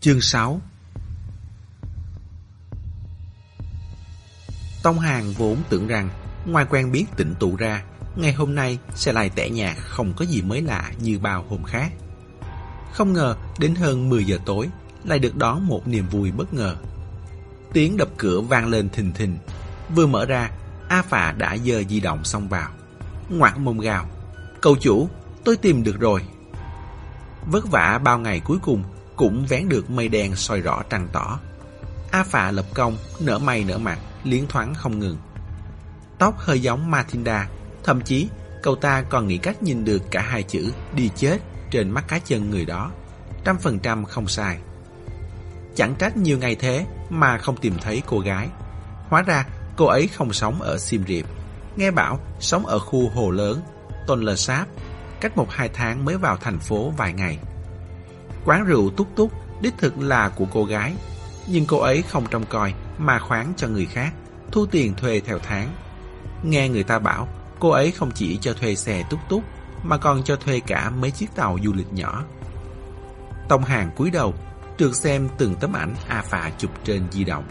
Chương 6 Tông Hàng vốn tưởng rằng ngoài quen biết tịnh tụ ra, ngày hôm nay sẽ lại tẻ nhạt không có gì mới lạ như bao hôm khác. Không ngờ đến hơn 10 giờ tối lại được đón một niềm vui bất ngờ. Tiếng đập cửa vang lên thình thình, vừa mở ra, A Phà đã dơ di động xong vào. Ngoạc mông gào, cậu chủ, tôi tìm được rồi. Vất vả bao ngày cuối cùng cũng vén được mây đen soi rõ trăng tỏ. A Phạ lập công, nở mày nở mặt, liến thoáng không ngừng. Tóc hơi giống Matilda, thậm chí cậu ta còn nghĩ cách nhìn được cả hai chữ đi chết trên mắt cá chân người đó. Trăm phần trăm không sai. Chẳng trách nhiều ngày thế mà không tìm thấy cô gái. Hóa ra cô ấy không sống ở Siem Reap. Nghe bảo sống ở khu hồ lớn, Tonle Sap, cách một hai tháng mới vào thành phố vài ngày. Quán rượu túc túc đích thực là của cô gái, nhưng cô ấy không trông coi mà khoán cho người khác, thu tiền thuê theo tháng. Nghe người ta bảo, cô ấy không chỉ cho thuê xe túc túc mà còn cho thuê cả mấy chiếc tàu du lịch nhỏ. Tông hàng cúi đầu, trượt xem từng tấm ảnh A Phạ chụp trên di động.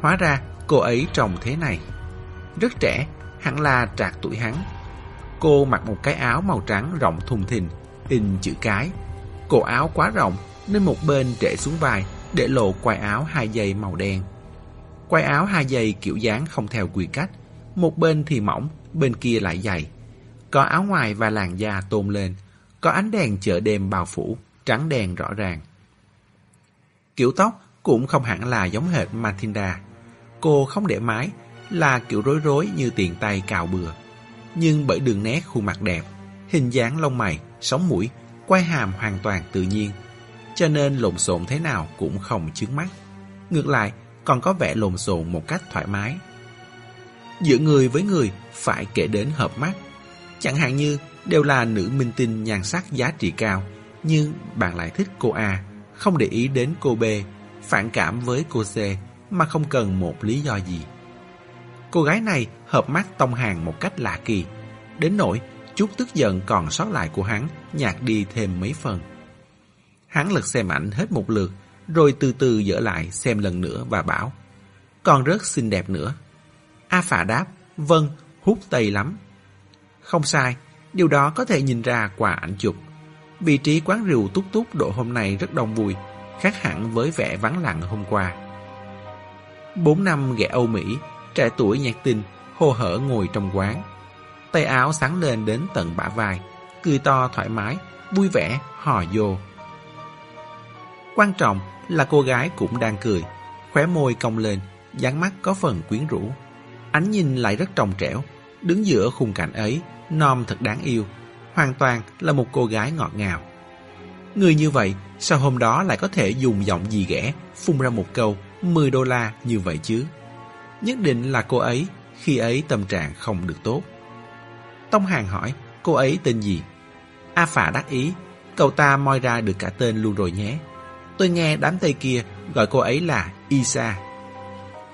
Hóa ra cô ấy trông thế này. Rất trẻ, hẳn là trạc tuổi hắn. Cô mặc một cái áo màu trắng rộng thùng thình, in chữ cái Cổ áo quá rộng nên một bên trễ xuống vai để lộ quai áo hai dây màu đen. Quai áo hai dây kiểu dáng không theo quy cách, một bên thì mỏng, bên kia lại dày. Có áo ngoài và làn da tôn lên, có ánh đèn chợ đêm bao phủ, trắng đèn rõ ràng. Kiểu tóc cũng không hẳn là giống hệt Matilda. Cô không để mái, là kiểu rối rối như tiền tay cào bừa. Nhưng bởi đường nét khuôn mặt đẹp, hình dáng lông mày, sống mũi quay hàm hoàn toàn tự nhiên, cho nên lộn xộn thế nào cũng không chướng mắt. Ngược lại, còn có vẻ lộn xộn một cách thoải mái. Giữa người với người phải kể đến hợp mắt. Chẳng hạn như đều là nữ minh tinh nhan sắc giá trị cao, nhưng bạn lại thích cô A, không để ý đến cô B, phản cảm với cô C mà không cần một lý do gì. Cô gái này hợp mắt tông hàng một cách lạ kỳ, đến nỗi chút tức giận còn sót lại của hắn nhạt đi thêm mấy phần. Hắn lật xem ảnh hết một lượt, rồi từ từ dở lại xem lần nữa và bảo, còn rất xinh đẹp nữa. A Phạ đáp, vâng, hút tây lắm. Không sai, điều đó có thể nhìn ra qua ảnh chụp. Vị trí quán rượu túc túc độ hôm nay rất đông vui, khác hẳn với vẻ vắng lặng hôm qua. Bốn năm ghẻ Âu Mỹ, trẻ tuổi nhạc tình hô hở ngồi trong quán. Tay áo sáng lên đến tận bả vai, cười to thoải mái, vui vẻ, hò vô. Quan trọng là cô gái cũng đang cười, khóe môi cong lên, dáng mắt có phần quyến rũ. Ánh nhìn lại rất trong trẻo, đứng giữa khung cảnh ấy, nom thật đáng yêu, hoàn toàn là một cô gái ngọt ngào. Người như vậy, sao hôm đó lại có thể dùng giọng gì ghẻ, phun ra một câu 10 đô la như vậy chứ? Nhất định là cô ấy, khi ấy tâm trạng không được tốt. Tông Hàng hỏi, cô ấy tên gì? A Phà đắc ý, cậu ta moi ra được cả tên luôn rồi nhé. Tôi nghe đám Tây kia gọi cô ấy là Isa.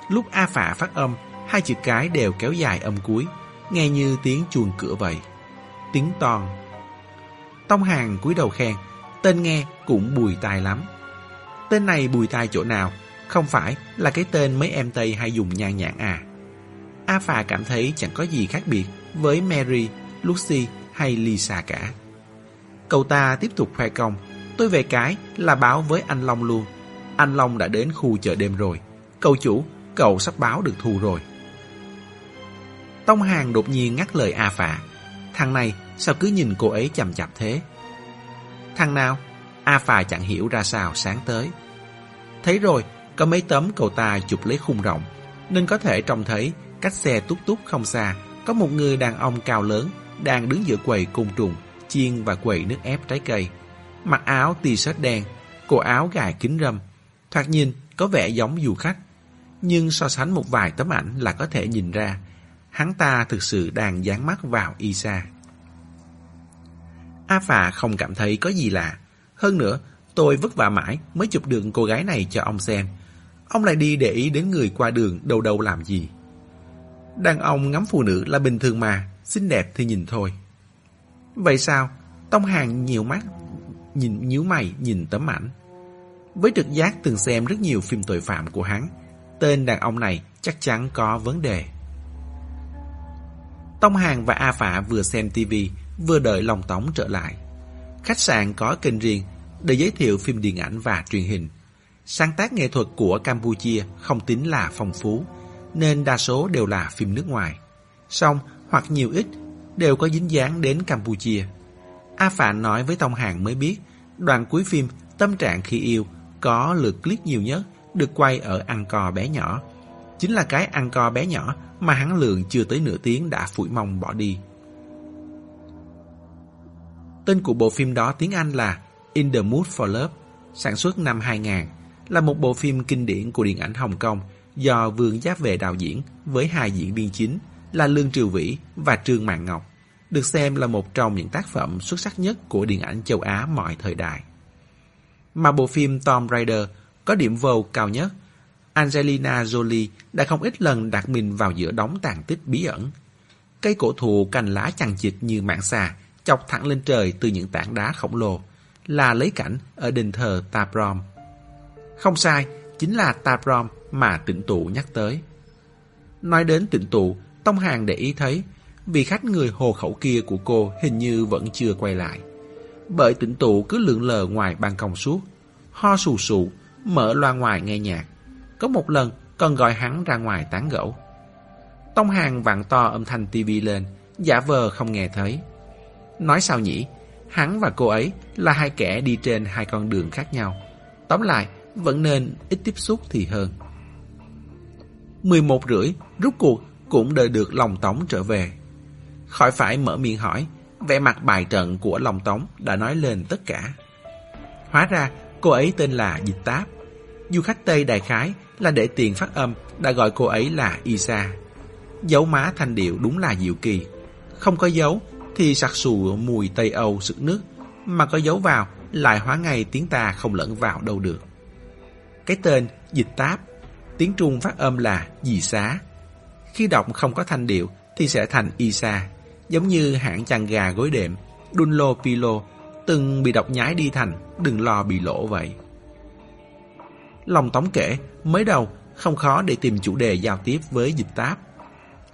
Lúc A Phà phát âm, hai chữ cái đều kéo dài âm cuối, nghe như tiếng chuồng cửa vậy. Tiếng toàn. Tông Hàng cúi đầu khen, tên nghe cũng bùi tai lắm. Tên này bùi tai chỗ nào, không phải là cái tên mấy em Tây hay dùng nhan nhãn à. A Phà cảm thấy chẳng có gì khác biệt với Mary, Lucy hay Lisa cả. Cậu ta tiếp tục khoe công. Tôi về cái là báo với anh Long luôn. Anh Long đã đến khu chợ đêm rồi. Cậu chủ, cậu sắp báo được thu rồi. Tông Hàng đột nhiên ngắt lời A Phạ. Thằng này sao cứ nhìn cô ấy chầm chạp thế? Thằng nào? A Phà chẳng hiểu ra sao sáng tới. Thấy rồi, có mấy tấm cậu ta chụp lấy khung rộng, nên có thể trông thấy cách xe túc túc không xa, có một người đàn ông cao lớn đang đứng giữa quầy côn trùng, chiên và quầy nước ép trái cây. Mặc áo t-shirt đen, cổ áo gài kính râm. Thoạt nhìn có vẻ giống du khách. Nhưng so sánh một vài tấm ảnh là có thể nhìn ra hắn ta thực sự đang dán mắt vào Isa. A Phà không cảm thấy có gì lạ. Hơn nữa, tôi vất vả mãi mới chụp được cô gái này cho ông xem. Ông lại đi để ý đến người qua đường đầu đầu làm gì. Đàn ông ngắm phụ nữ là bình thường mà, xinh đẹp thì nhìn thôi. Vậy sao? Tông Hàng nhiều mắt, nhìn nhíu mày nhìn tấm ảnh. Với trực giác từng xem rất nhiều phim tội phạm của hắn, tên đàn ông này chắc chắn có vấn đề. Tông Hàng và A Phạ vừa xem TV, vừa đợi Long Tống trở lại. Khách sạn có kênh riêng để giới thiệu phim điện ảnh và truyền hình. Sáng tác nghệ thuật của Campuchia không tính là phong phú, nên đa số đều là phim nước ngoài. Song, hoặc nhiều ít, đều có dính dáng đến Campuchia. A Phạn nói với Tông Hàng mới biết, đoạn cuối phim Tâm trạng khi yêu có lượt click nhiều nhất được quay ở Angkor bé nhỏ. Chính là cái Angkor bé nhỏ mà hắn lượng chưa tới nửa tiếng đã phủi mông bỏ đi. Tên của bộ phim đó tiếng Anh là In the Mood for Love, sản xuất năm 2000, là một bộ phim kinh điển của điện ảnh Hồng Kông do Vương Giáp Vệ đạo diễn với hai diễn viên chính là Lương Triều Vĩ và Trương Mạn Ngọc, được xem là một trong những tác phẩm xuất sắc nhất của điện ảnh châu Á mọi thời đại. Mà bộ phim Tom Raider có điểm vô cao nhất, Angelina Jolie đã không ít lần đặt mình vào giữa đống tàn tích bí ẩn. Cây cổ thụ cành lá chằng chịt như mạng xà chọc thẳng lên trời từ những tảng đá khổng lồ, là lấy cảnh ở đền thờ Tabrom. Không sai, chính là Tabrom mà tịnh tụ nhắc tới. Nói đến tịnh tụ, Tông Hàng để ý thấy, vị khách người hồ khẩu kia của cô hình như vẫn chưa quay lại. Bởi tịnh tụ cứ lượn lờ ngoài ban công suốt, ho sù sụ, mở loa ngoài nghe nhạc. Có một lần còn gọi hắn ra ngoài tán gẫu. Tông Hàng vặn to âm thanh tivi lên, giả vờ không nghe thấy. Nói sao nhỉ? Hắn và cô ấy là hai kẻ đi trên hai con đường khác nhau. Tóm lại, vẫn nên ít tiếp xúc thì hơn. 11 rưỡi, rút cuộc cũng đợi được lòng Tống trở về. Khỏi phải mở miệng hỏi, vẻ mặt bài trận của lòng Tống đã nói lên tất cả. Hóa ra, cô ấy tên là Dịch Táp. Du khách Tây đại khái là để tiền phát âm đã gọi cô ấy là Isa. Dấu má thanh điệu đúng là diệu kỳ. Không có dấu thì sặc sù mùi Tây Âu sực nước, mà có dấu vào lại hóa ngay tiếng ta không lẫn vào đâu được. Cái tên Dịch Táp, tiếng Trung phát âm là Dì Xá. Khi đọc không có thanh điệu thì sẽ thành Isa, giống như hãng chăn gà gối đệm, Dunlo Pilo, từng bị đọc nhái đi thành đừng lo bị lỗ vậy. Lòng Tống kể, mới đầu không khó để tìm chủ đề giao tiếp với dịch táp.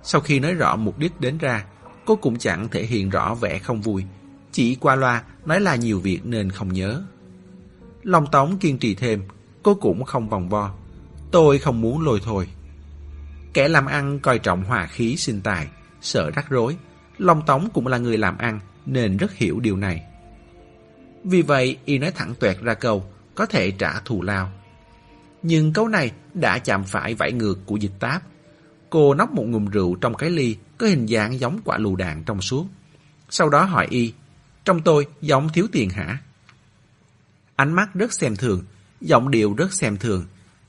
Sau khi nói rõ mục đích đến ra, cô cũng chẳng thể hiện rõ vẻ không vui, chỉ qua loa nói là nhiều việc nên không nhớ. Long Tống kiên trì thêm, cô cũng không vòng vo. Tôi không muốn lôi thôi. Kẻ làm ăn coi trọng hòa khí sinh tài, sợ rắc rối. Long Tống cũng là người làm ăn nên rất hiểu điều này. Vì vậy, y nói thẳng tuẹt ra câu, có thể trả thù lao. Nhưng câu này đã chạm phải vải ngược của dịch táp. Cô nóc một ngụm rượu trong cái ly có hình dạng giống quả lù đạn trong suốt. Sau đó hỏi y, trong tôi giống thiếu tiền hả? Ánh mắt rất xem thường, giọng điệu rất xem thường.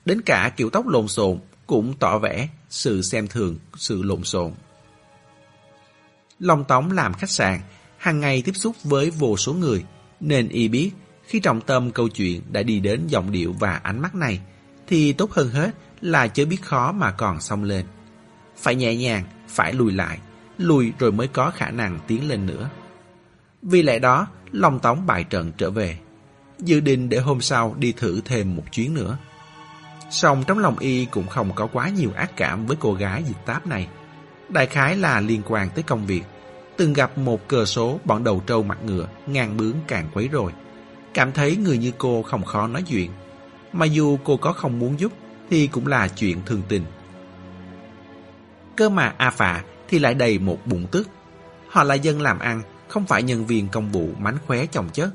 Đến cả kiểu tóc lộn xộn cũng tỏ vẻ sự xem thường, sự lộn xộn. Long Tống làm khách sạn, hàng ngày tiếp xúc với vô số người, nên y biết khi trọng tâm câu chuyện đã đi đến giọng điệu và ánh mắt này, thì tốt hơn hết là chớ biết khó mà còn xông lên. Phải nhẹ nhàng, phải lùi lại, lùi rồi mới có khả năng tiến lên nữa. Vì lẽ đó, Long Tống bài trận trở về, dự định để hôm sau đi thử thêm một chuyến nữa. Song trong lòng y cũng không có quá nhiều ác cảm với cô gái dịch táp này. Đại khái là liên quan tới công việc. Từng gặp một cờ số bọn đầu trâu mặt ngựa, ngang bướng càng quấy rồi. Cảm thấy người như cô không khó nói chuyện. Mà dù cô có không muốn giúp, thì cũng là chuyện thường tình. Cơ mà A Phạ thì lại đầy một bụng tức. Họ là dân làm ăn, không phải nhân viên công vụ mánh khóe chồng chất.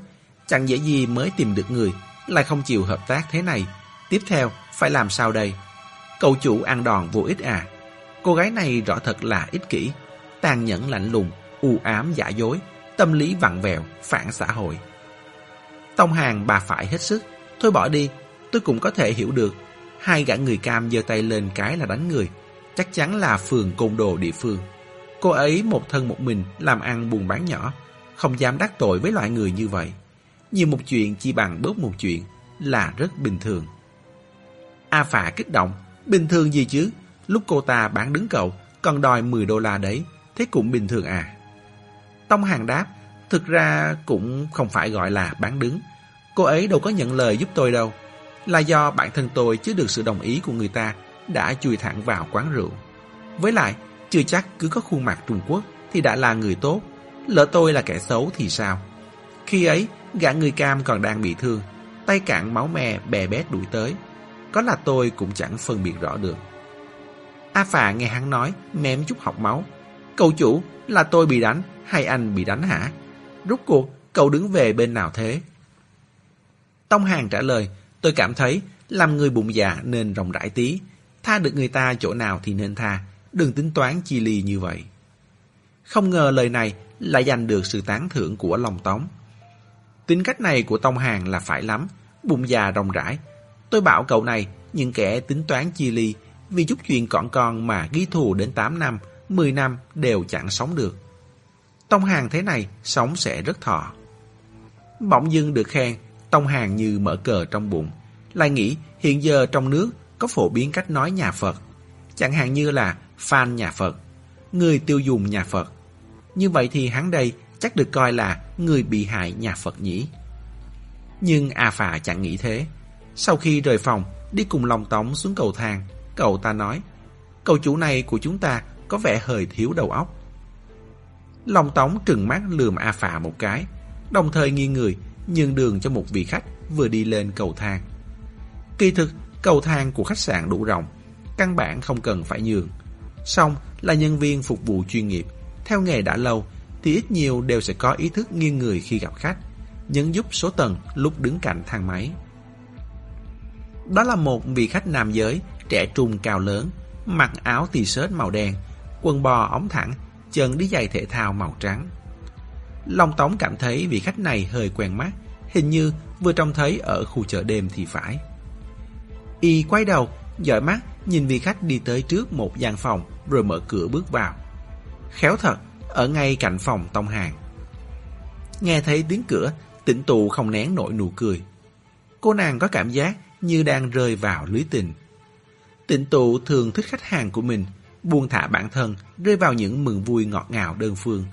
Chẳng dễ gì mới tìm được người, lại không chịu hợp tác thế này. Tiếp theo, phải làm sao đây? Cậu chủ ăn đòn vô ích à? Cô gái này rõ thật là ích kỷ, tàn nhẫn lạnh lùng, u ám giả dối, tâm lý vặn vẹo, phản xã hội. Tông hàng bà phải hết sức, thôi bỏ đi, tôi cũng có thể hiểu được. Hai gã người cam giơ tay lên cái là đánh người, chắc chắn là phường côn đồ địa phương. Cô ấy một thân một mình làm ăn buôn bán nhỏ, không dám đắc tội với loại người như vậy. Nhiều một chuyện chỉ bằng bớt một chuyện là rất bình thường. A Phạ kích động, bình thường gì chứ, lúc cô ta bán đứng cậu, còn đòi 10 đô la đấy, thế cũng bình thường à. Tông Hàng đáp, thực ra cũng không phải gọi là bán đứng. Cô ấy đâu có nhận lời giúp tôi đâu. là do bản thân tôi chưa được sự đồng ý của người ta đã chui thẳng vào quán rượu. Với lại, chưa chắc cứ có khuôn mặt Trung Quốc thì đã là người tốt. Lỡ tôi là kẻ xấu thì sao? Khi ấy, gã người cam còn đang bị thương, tay cạn máu me bè bét đuổi tới. Có là tôi cũng chẳng phân biệt rõ được. A Phà nghe hắn nói, mém chút học máu. Cậu chủ, là tôi bị đánh, hay anh bị đánh hả? Rút cuộc, cậu đứng về bên nào thế? Tông Hàng trả lời, tôi cảm thấy làm người bụng dạ nên rộng rãi tí. Tha được người ta chỗ nào thì nên tha, đừng tính toán chi ly như vậy. Không ngờ lời này lại giành được sự tán thưởng của lòng Tống. Tính cách này của Tông Hàng là phải lắm, bụng già rộng rãi. Tôi bảo cậu này, những kẻ tính toán chi ly, vì chút chuyện cọn con mà ghi thù đến 8 năm, 10 năm đều chẳng sống được. Tông Hàng thế này, sống sẽ rất thọ. Bỗng dưng được khen, Tông Hàng như mở cờ trong bụng. Lại nghĩ hiện giờ trong nước có phổ biến cách nói nhà Phật. Chẳng hạn như là fan nhà Phật, người tiêu dùng nhà Phật. Như vậy thì hắn đây chắc được coi là người bị hại nhà Phật nhỉ. Nhưng A Phà chẳng nghĩ thế. Sau khi rời phòng, đi cùng Long Tống xuống cầu thang, cậu ta nói, cậu chủ này của chúng ta có vẻ hơi thiếu đầu óc. Long Tống trừng mắt lườm A Phà một cái, đồng thời nghiêng người, nhường đường cho một vị khách vừa đi lên cầu thang. Kỳ thực, cầu thang của khách sạn đủ rộng, căn bản không cần phải nhường. Xong là nhân viên phục vụ chuyên nghiệp, theo nghề đã lâu thì ít nhiều đều sẽ có ý thức nghiêng người khi gặp khách, nhấn giúp số tầng lúc đứng cạnh thang máy. Đó là một vị khách nam giới, trẻ trung cao lớn, mặc áo t-shirt màu đen, quần bò ống thẳng, chân đi giày thể thao màu trắng. Long Tống cảm thấy vị khách này hơi quen mắt, hình như vừa trông thấy ở khu chợ đêm thì phải. Y quay đầu, dõi mắt, nhìn vị khách đi tới trước một gian phòng rồi mở cửa bước vào. Khéo thật, ở ngay cạnh phòng Tông Hàng. Nghe thấy tiếng cửa, tỉnh tụ không nén nổi nụ cười. Cô nàng có cảm giác như đang rơi vào lưới tình. Tịnh tụ thường thích khách hàng của mình, buông thả bản thân, rơi vào những mừng vui ngọt ngào đơn phương.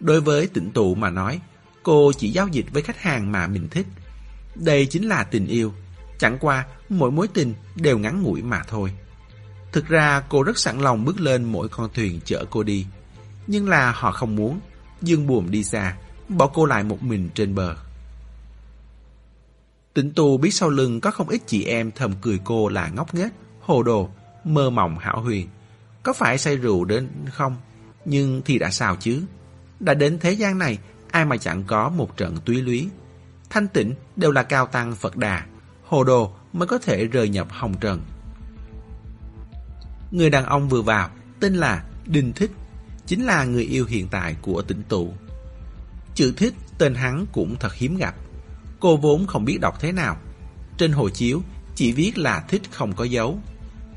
Đối với tịnh tụ mà nói, cô chỉ giao dịch với khách hàng mà mình thích. Đây chính là tình yêu. Chẳng qua, mỗi mối tình đều ngắn ngủi mà thôi. Thực ra cô rất sẵn lòng bước lên mỗi con thuyền chở cô đi. Nhưng là họ không muốn. Dương buồm đi xa, bỏ cô lại một mình trên bờ. Tịnh tu biết sau lưng có không ít chị em thầm cười cô là ngốc nghếch, hồ đồ, mơ mộng hảo huyền. Có phải say rượu đến không? Nhưng thì đã sao chứ? Đã đến thế gian này, ai mà chẳng có một trận túy lúy. Thanh tịnh đều là cao tăng Phật Đà, hồ đồ mới có thể rời nhập hồng trần. Người đàn ông vừa vào, tên là Đinh Thích, chính là người yêu hiện tại của tỉnh tụ. Chữ Thích tên hắn cũng thật hiếm gặp. Cô vốn không biết đọc thế nào. Trên hồ chiếu chỉ viết là thích không có dấu.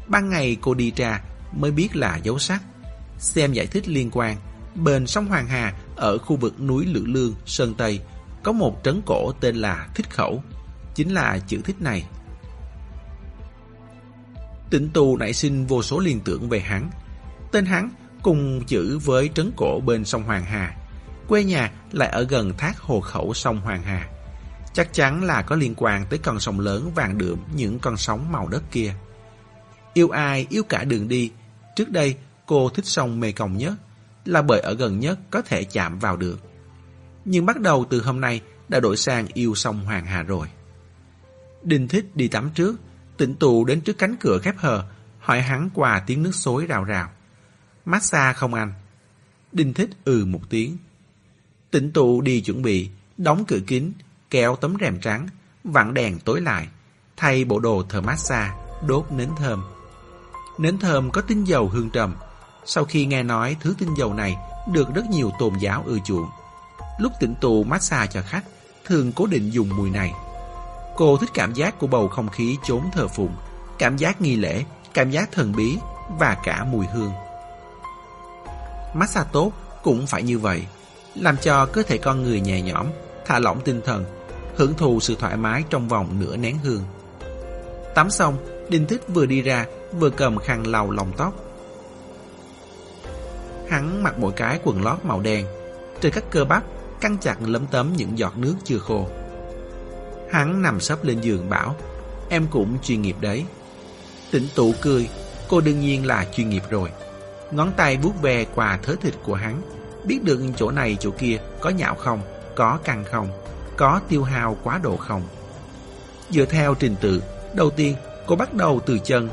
Ban ngày cô đi ra mới biết là dấu sắc. Xem giải thích liên quan, bên sông Hoàng Hà ở khu vực núi Lữ Lương, Sơn Tây có một trấn cổ tên là Thích Khẩu, chính là chữ thích này. Tịnh tù nảy sinh vô số liên tưởng về hắn. Tên hắn cùng chữ với trấn cổ bên sông Hoàng Hà. Quê nhà lại ở gần thác hồ khẩu sông Hoàng Hà. Chắc chắn là có liên quan tới con sông lớn vàng đượm những con sóng màu đất kia. Yêu ai, yêu cả đường đi. Trước đây, cô thích sông Mê Công nhất, là bởi ở gần nhất có thể chạm vào được. Nhưng bắt đầu từ hôm nay đã đổi sang yêu sông Hoàng Hà rồi. Đình thích đi tắm trước, tịnh tụ đến trước cánh cửa khép hờ, hỏi hắn qua tiếng nước xối rào rào. Massage không anh? Đinh thích ừ một tiếng. tỉnh tụ đi chuẩn bị, đóng cửa kính, kéo tấm rèm trắng, vặn đèn tối lại, thay bộ đồ thờ massage, đốt nến thơm. Nến thơm có tinh dầu hương trầm. Sau khi nghe nói thứ tinh dầu này được rất nhiều tôn giáo ưa chuộng. Lúc tỉnh tụ massage cho khách, thường cố định dùng mùi này. Cô thích cảm giác của bầu không khí chốn thờ phụng, cảm giác nghi lễ, cảm giác thần bí và cả mùi hương. Massage tốt cũng phải như vậy, làm cho cơ thể con người nhẹ nhõm, thả lỏng tinh thần, hưởng thụ sự thoải mái trong vòng nửa nén hương. Tắm xong, Đinh Thích vừa đi ra, vừa cầm khăn lau lòng tóc. Hắn mặc một cái quần lót màu đen, trên các cơ bắp căng chặt lấm tấm những giọt nước chưa khô. Hắn nằm sấp lên giường bảo, em cũng chuyên nghiệp đấy. tỉnh tụ cười, cô đương nhiên là chuyên nghiệp rồi. Ngón tay vuốt ve quà thớ thịt của hắn, biết được chỗ này chỗ kia có nhạo không, có căng không, có tiêu hao quá độ không. Dựa theo trình tự, đầu tiên cô bắt đầu từ chân,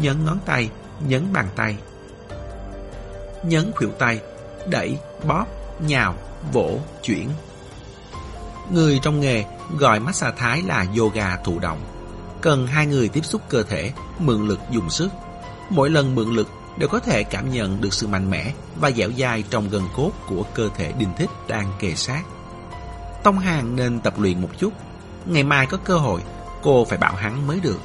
nhấn ngón tay, nhấn bàn tay. Nhấn khuỷu tay, đẩy, bóp, nhào, vỗ, chuyển. Người trong nghề gọi massage Thái là yoga thụ động. Cần hai người tiếp xúc cơ thể, mượn lực dùng sức. Mỗi lần mượn lực đều có thể cảm nhận được sự mạnh mẽ và dẻo dai trong gần cốt của cơ thể đinh thích đang kề sát. Tông Hàng nên tập luyện một chút. Ngày mai có cơ hội, cô phải bảo hắn mới được.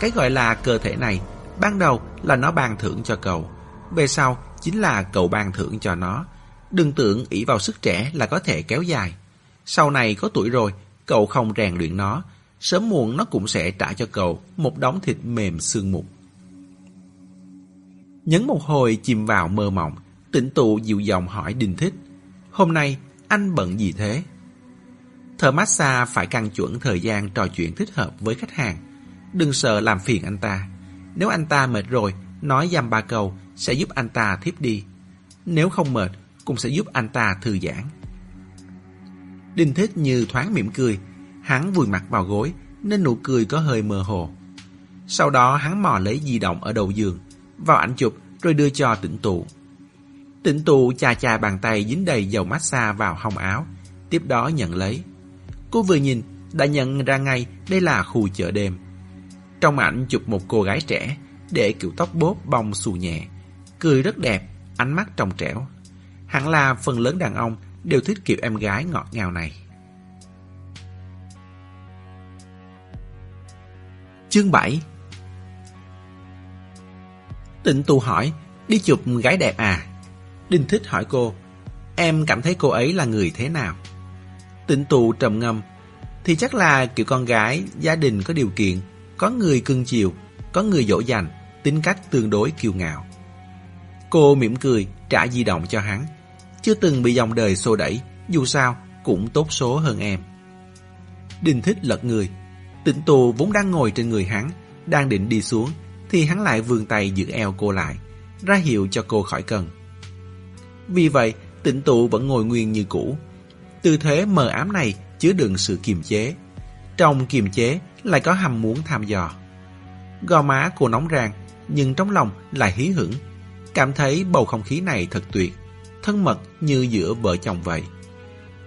Cái gọi là cơ thể này, ban đầu là nó ban thưởng cho cậu. Về sau, chính là cậu ban thưởng cho nó. Đừng tưởng ỷ vào sức trẻ là có thể kéo dài. Sau này có tuổi rồi, cậu không rèn luyện nó, sớm muộn nó cũng sẽ trả cho cậu một đống thịt mềm xương mục. Nhấn một hồi chìm vào mơ mộng, tỉnh tụ dịu giọng hỏi Đình Thích. Hôm nay, anh bận gì thế? Thợ massage phải căn chuẩn thời gian trò chuyện thích hợp với khách hàng. Đừng sợ làm phiền anh ta. Nếu anh ta mệt rồi, nói dăm ba câu sẽ giúp anh ta thiếp đi. Nếu không mệt, cũng sẽ giúp anh ta thư giãn. Đinh Thích như thoáng mỉm cười, hắn vùi mặt vào gối nên nụ cười có hơi mơ hồ. Sau đó hắn mò lấy di động ở đầu giường, vào ảnh chụp rồi đưa cho tỉnh tụ. tỉnh tụ chà chà bàn tay dính đầy dầu massage vào hông áo, tiếp đó nhận lấy. Cô vừa nhìn đã nhận ra ngay đây là khu chợ đêm. Trong ảnh chụp một cô gái trẻ để kiểu tóc bốp bông xù nhẹ, cười rất đẹp, ánh mắt trong trẻo. Hẳn là phần lớn đàn ông đều thích kiểu em gái ngọt ngào này. Chương 7 Tịnh tu hỏi, đi chụp gái đẹp à? Đinh thích hỏi cô, em cảm thấy cô ấy là người thế nào? Tịnh Tu trầm ngâm, thì chắc là kiểu con gái, gia đình có điều kiện, có người cưng chiều, có người dỗ dành, tính cách tương đối kiêu ngạo. Cô mỉm cười, trả di động cho hắn. Chưa từng bị dòng đời xô đẩy, dù sao cũng tốt số hơn em. Đinh thích lật người. Tịnh tù vốn đang ngồi trên người hắn, đang định đi xuống, thì hắn lại vươn tay giữ eo cô lại, ra hiệu cho cô khỏi cần. Vì vậy, tịnh tụ vẫn ngồi nguyên như cũ. Tư thế mờ ám này chứa đựng sự kiềm chế. Trong kiềm chế lại có hầm muốn tham dò. Gò má cô nóng rang, nhưng trong lòng lại hí hửng. Cảm thấy bầu không khí này thật tuyệt, thân mật như giữa vợ chồng vậy.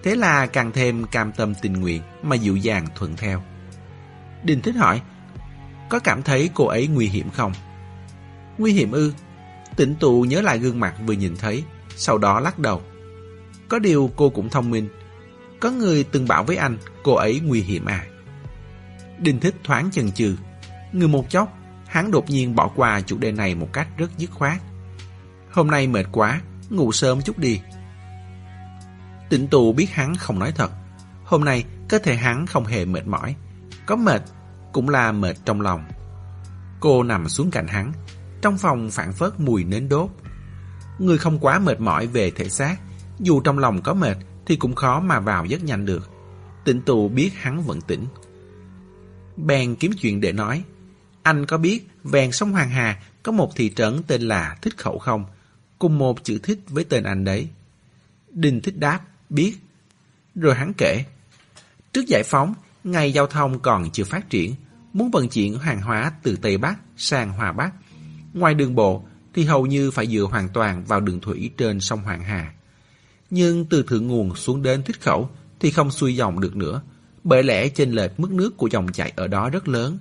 Thế là càng thêm cam tâm tình nguyện mà dịu dàng thuận theo. đình thích hỏi, có cảm thấy cô ấy nguy hiểm không? Nguy hiểm ư? Tịnh tụ nhớ lại gương mặt vừa nhìn thấy, sau đó lắc đầu. Có điều cô cũng thông minh. Có người từng bảo với anh cô ấy nguy hiểm à? Đinh thích thoáng chần chừ. Người một chốc, hắn đột nhiên bỏ qua chủ đề này một cách rất dứt khoát. Hôm nay mệt quá, ngủ sớm chút đi. Tịnh tụ biết hắn không nói thật. Hôm nay, cơ thể hắn không hề mệt mỏi. Có mệt, cũng là mệt trong lòng. Cô nằm xuống cạnh hắn, trong phòng phản phất mùi nến đốt. Người không quá mệt mỏi về thể xác, dù trong lòng có mệt thì cũng khó mà vào giấc nhanh được. Tịnh tụ biết hắn vẫn tỉnh. Bèn kiếm chuyện để nói. Anh có biết ven sông Hoàng Hà có một thị trấn tên là Thích Khẩu không? Cùng một chữ thích với tên anh đấy. đình Thích đáp, biết. Rồi hắn kể. Trước giải phóng, ngày giao thông còn chưa phát triển, muốn vận chuyển hàng hóa từ Tây Bắc sang Hòa Bắc. Ngoài đường bộ thì hầu như phải dựa hoàn toàn vào đường thủy trên sông Hoàng Hà. Nhưng từ thượng nguồn xuống đến thích khẩu thì không xuôi dòng được nữa, bởi lẽ trên lệch mức nước của dòng chảy ở đó rất lớn,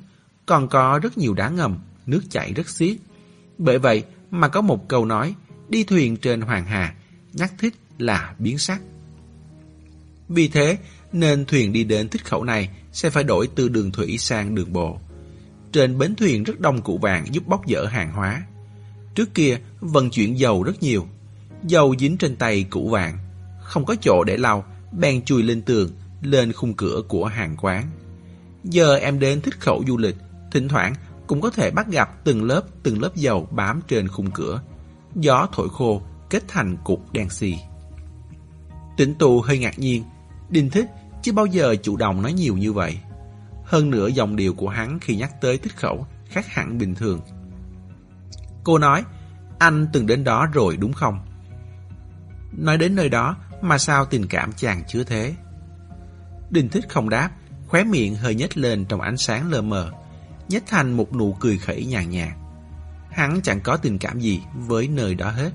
còn có rất nhiều đá ngầm, nước chảy rất xiết. Bởi vậy mà có một câu nói, đi thuyền trên Hoàng Hà, nhắc thích là biến sắc. Vì thế, nên thuyền đi đến thích khẩu này sẽ phải đổi từ đường thủy sang đường bộ. Trên bến thuyền rất đông cụ vàng giúp bóc dỡ hàng hóa. Trước kia, vận chuyển dầu rất nhiều. Dầu dính trên tay cụ vàng. Không có chỗ để lau, bèn chùi lên tường, lên khung cửa của hàng quán. Giờ em đến thích khẩu du lịch, thỉnh thoảng cũng có thể bắt gặp từng lớp từng lớp dầu bám trên khung cửa. Gió thổi khô, kết thành cục đen xì. tỉnh tù hơi ngạc nhiên, Đinh thích chưa bao giờ chủ động nói nhiều như vậy. Hơn nữa dòng điệu của hắn khi nhắc tới thích khẩu khác hẳn bình thường. Cô nói, anh từng đến đó rồi đúng không? Nói đến nơi đó mà sao tình cảm chàng chứa thế? Đình thích không đáp, khóe miệng hơi nhếch lên trong ánh sáng lờ mờ, nhếch thành một nụ cười khẩy nhàn nhạt. Hắn chẳng có tình cảm gì với nơi đó hết.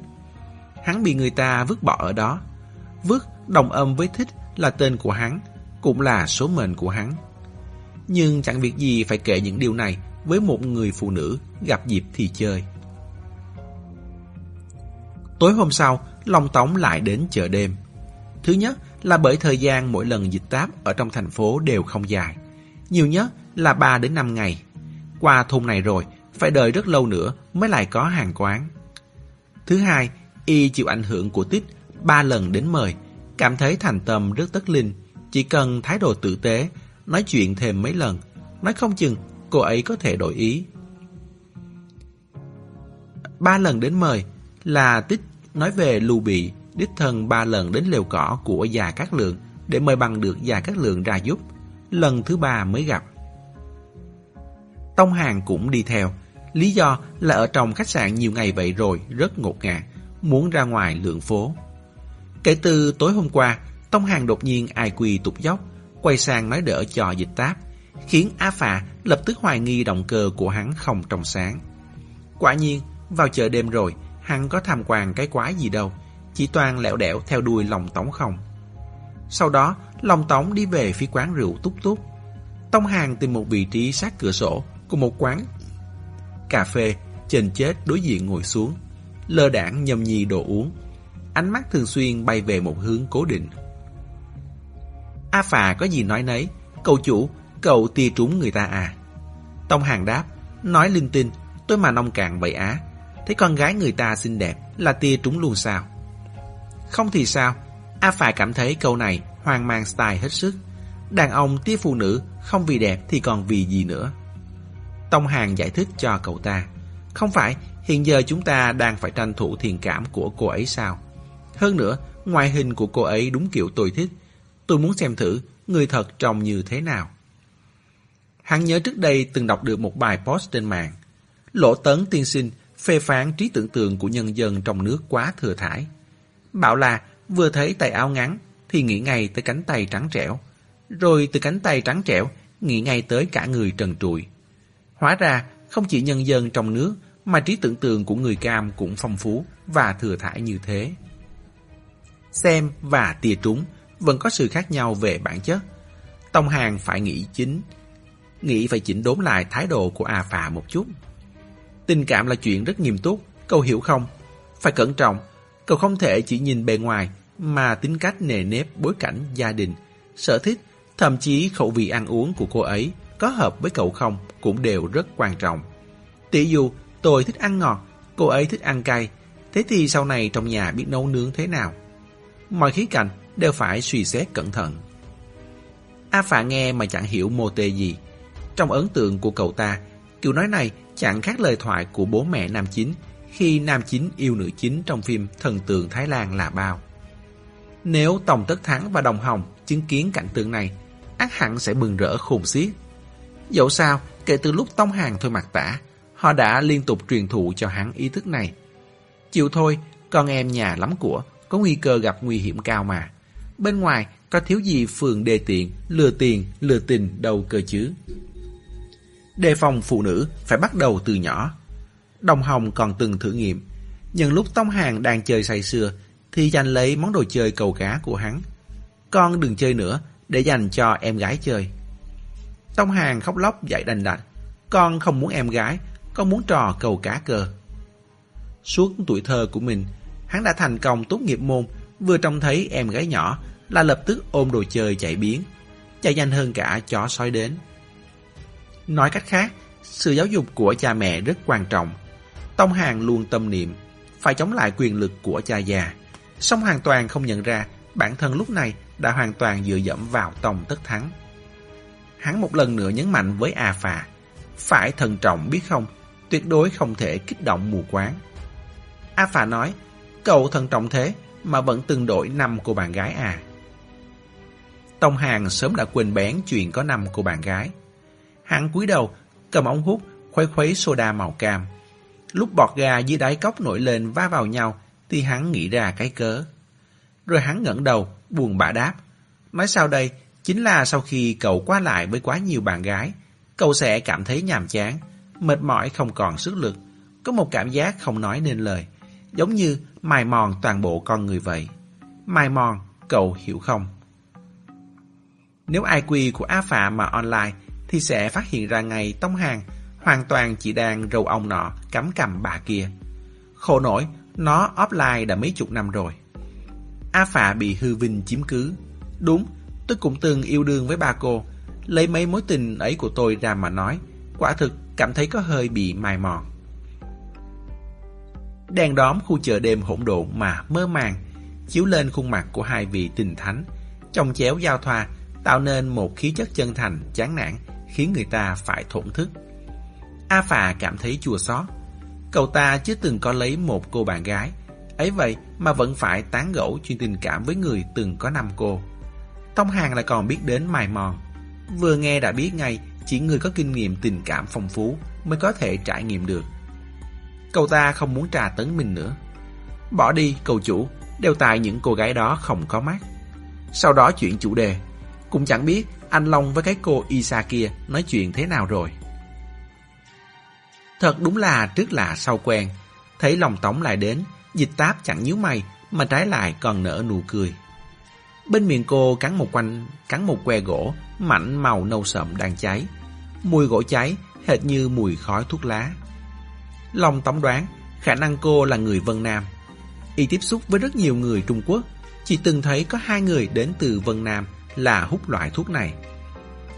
Hắn bị người ta vứt bỏ ở đó. Vứt đồng âm với thích là tên của hắn, cũng là số mệnh của hắn. Nhưng chẳng việc gì phải kể những điều này với một người phụ nữ gặp dịp thì chơi. Tối hôm sau, Long Tống lại đến chợ đêm. Thứ nhất là bởi thời gian mỗi lần dịch táp ở trong thành phố đều không dài. Nhiều nhất là 3 đến 5 ngày. Qua thôn này rồi, phải đợi rất lâu nữa mới lại có hàng quán. Thứ hai, y chịu ảnh hưởng của tích ba lần đến mời, cảm thấy thành tâm rất tất linh, chỉ cần thái độ tử tế, nói chuyện thêm mấy lần, nói không chừng cô ấy có thể đổi ý. Ba lần đến mời là tích nói về lưu bị đích thân ba lần đến lều cỏ của già Cát Lượng để mời bằng được già Cát Lượng ra giúp. Lần thứ ba mới gặp. Tông Hàng cũng đi theo. Lý do là ở trong khách sạn nhiều ngày vậy rồi rất ngột ngạt, muốn ra ngoài lượng phố. Kể từ tối hôm qua, Tông Hàng đột nhiên ai quỳ tục dốc, quay sang nói đỡ cho dịch táp, khiến a Phà lập tức hoài nghi động cơ của hắn không trong sáng. Quả nhiên, vào chợ đêm rồi, hắn có tham quan cái quái gì đâu, chỉ toàn lẹo đẻo theo đuôi lòng tống không. Sau đó, lòng tống đi về phía quán rượu túc túc. Tông Hàng tìm một vị trí sát cửa sổ của một quán cà phê, trên chết đối diện ngồi xuống, lơ đảng nhâm nhi đồ uống. Ánh mắt thường xuyên bay về một hướng cố định. A Phà có gì nói nấy, cậu chủ, cậu tia trúng người ta à. Tông Hàng đáp, nói linh tinh, tôi mà nông cạn vậy á. Thấy con gái người ta xinh đẹp là tia trúng luôn sao? Không thì sao? A Phà cảm thấy câu này hoang mang style hết sức. Đàn ông tia phụ nữ không vì đẹp thì còn vì gì nữa. Tông Hàng giải thích cho cậu ta. Không phải, hiện giờ chúng ta đang phải tranh thủ thiền cảm của cô ấy sao? Hơn nữa, ngoại hình của cô ấy đúng kiểu tôi thích. Tôi muốn xem thử người thật trông như thế nào. Hắn nhớ trước đây từng đọc được một bài post trên mạng. Lỗ tấn tiên sinh phê phán trí tưởng tượng của nhân dân trong nước quá thừa thải. Bảo là vừa thấy tay áo ngắn thì nghĩ ngay tới cánh tay trắng trẻo. Rồi từ cánh tay trắng trẻo nghĩ ngay tới cả người trần trụi. Hóa ra không chỉ nhân dân trong nước mà trí tưởng tượng của người cam cũng phong phú và thừa thải như thế. Xem và tia trúng vẫn có sự khác nhau về bản chất. Tông Hàng phải nghĩ chính, nghĩ phải chỉnh đốn lại thái độ của A Phà một chút. Tình cảm là chuyện rất nghiêm túc, cậu hiểu không? Phải cẩn trọng, cậu không thể chỉ nhìn bề ngoài mà tính cách nề nếp bối cảnh gia đình, sở thích, thậm chí khẩu vị ăn uống của cô ấy có hợp với cậu không cũng đều rất quan trọng. Tỷ dụ tôi thích ăn ngọt, cô ấy thích ăn cay, thế thì sau này trong nhà biết nấu nướng thế nào? Mọi khía cạnh đều phải suy xét cẩn thận. A Phạ nghe mà chẳng hiểu mô tê gì. Trong ấn tượng của cậu ta, kiểu nói này chẳng khác lời thoại của bố mẹ nam chính khi nam chính yêu nữ chính trong phim Thần tượng Thái Lan là bao. Nếu Tòng Tất Thắng và Đồng Hồng chứng kiến cảnh tượng này, ác hẳn sẽ bừng rỡ khùng xiết. Dẫu sao, kể từ lúc Tông Hàng thôi mặt tả, họ đã liên tục truyền thụ cho hắn ý thức này. Chịu thôi, con em nhà lắm của, có nguy cơ gặp nguy hiểm cao mà. Bên ngoài có thiếu gì phường đề tiện, lừa tiền, lừa tình đâu cơ chứ. Đề phòng phụ nữ phải bắt đầu từ nhỏ. Đồng Hồng còn từng thử nghiệm. Nhân lúc Tông Hàng đang chơi say sưa, thì giành lấy món đồ chơi cầu cá của hắn. Con đừng chơi nữa, để dành cho em gái chơi. Tông Hàng khóc lóc dạy đành đạch. Con không muốn em gái, con muốn trò cầu cá cơ. Suốt tuổi thơ của mình, hắn đã thành công tốt nghiệp môn, vừa trông thấy em gái nhỏ là lập tức ôm đồ chơi chạy biến, chạy nhanh hơn cả chó sói đến. Nói cách khác, sự giáo dục của cha mẹ rất quan trọng. Tông Hàng luôn tâm niệm, phải chống lại quyền lực của cha già. Song hoàn toàn không nhận ra bản thân lúc này đã hoàn toàn dựa dẫm vào Tông Tất Thắng. Hắn một lần nữa nhấn mạnh với A Phà, phải thận trọng biết không, tuyệt đối không thể kích động mù quáng. A Phà nói, cậu thận trọng thế mà vẫn từng đổi năm cô bạn gái à. Tông Hàng sớm đã quên bén chuyện có năm cô bạn gái. Hắn cúi đầu, cầm ống hút, khuấy khuấy soda màu cam. Lúc bọt gà dưới đáy cốc nổi lên va vào nhau, thì hắn nghĩ ra cái cớ. Rồi hắn ngẩng đầu, buồn bã đáp. Nói sau đây, chính là sau khi cậu qua lại với quá nhiều bạn gái, cậu sẽ cảm thấy nhàm chán, mệt mỏi không còn sức lực, có một cảm giác không nói nên lời, giống như mài mòn toàn bộ con người vậy. Mài mòn, cậu hiểu không? Nếu IQ của A Phạ mà online thì sẽ phát hiện ra ngày tông hàng hoàn toàn chỉ đang râu ông nọ cắm cầm bà kia. Khổ nổi, nó offline đã mấy chục năm rồi. A Phạ bị hư vinh chiếm cứ. Đúng, tôi cũng từng yêu đương với ba cô. Lấy mấy mối tình ấy của tôi ra mà nói, quả thực cảm thấy có hơi bị mài mòn. Đèn đóm khu chợ đêm hỗn độn mà mơ màng, chiếu lên khuôn mặt của hai vị tình thánh, chồng chéo giao thoa, tạo nên một khí chất chân thành, chán nản, khiến người ta phải thổn thức. A Phà cảm thấy chua xót. Cậu ta chưa từng có lấy một cô bạn gái, ấy vậy mà vẫn phải tán gẫu chuyện tình cảm với người từng có năm cô. Tông Hàng lại còn biết đến mài mòn. Vừa nghe đã biết ngay, chỉ người có kinh nghiệm tình cảm phong phú mới có thể trải nghiệm được. Cậu ta không muốn trà tấn mình nữa. Bỏ đi, cầu chủ, đều tại những cô gái đó không có mắt. Sau đó chuyển chủ đề. Cũng chẳng biết anh Long với cái cô Isa kia nói chuyện thế nào rồi. Thật đúng là trước lạ sau quen. Thấy lòng tống lại đến, dịch táp chẳng nhíu mày, mà trái lại còn nở nụ cười. Bên miệng cô cắn một quanh, cắn một que gỗ, mảnh màu nâu sậm đang cháy. Mùi gỗ cháy, hệt như mùi khói thuốc lá. Long tổng đoán, khả năng cô là người Vân Nam. Y tiếp xúc với rất nhiều người Trung Quốc, chỉ từng thấy có hai người đến từ Vân Nam là hút loại thuốc này.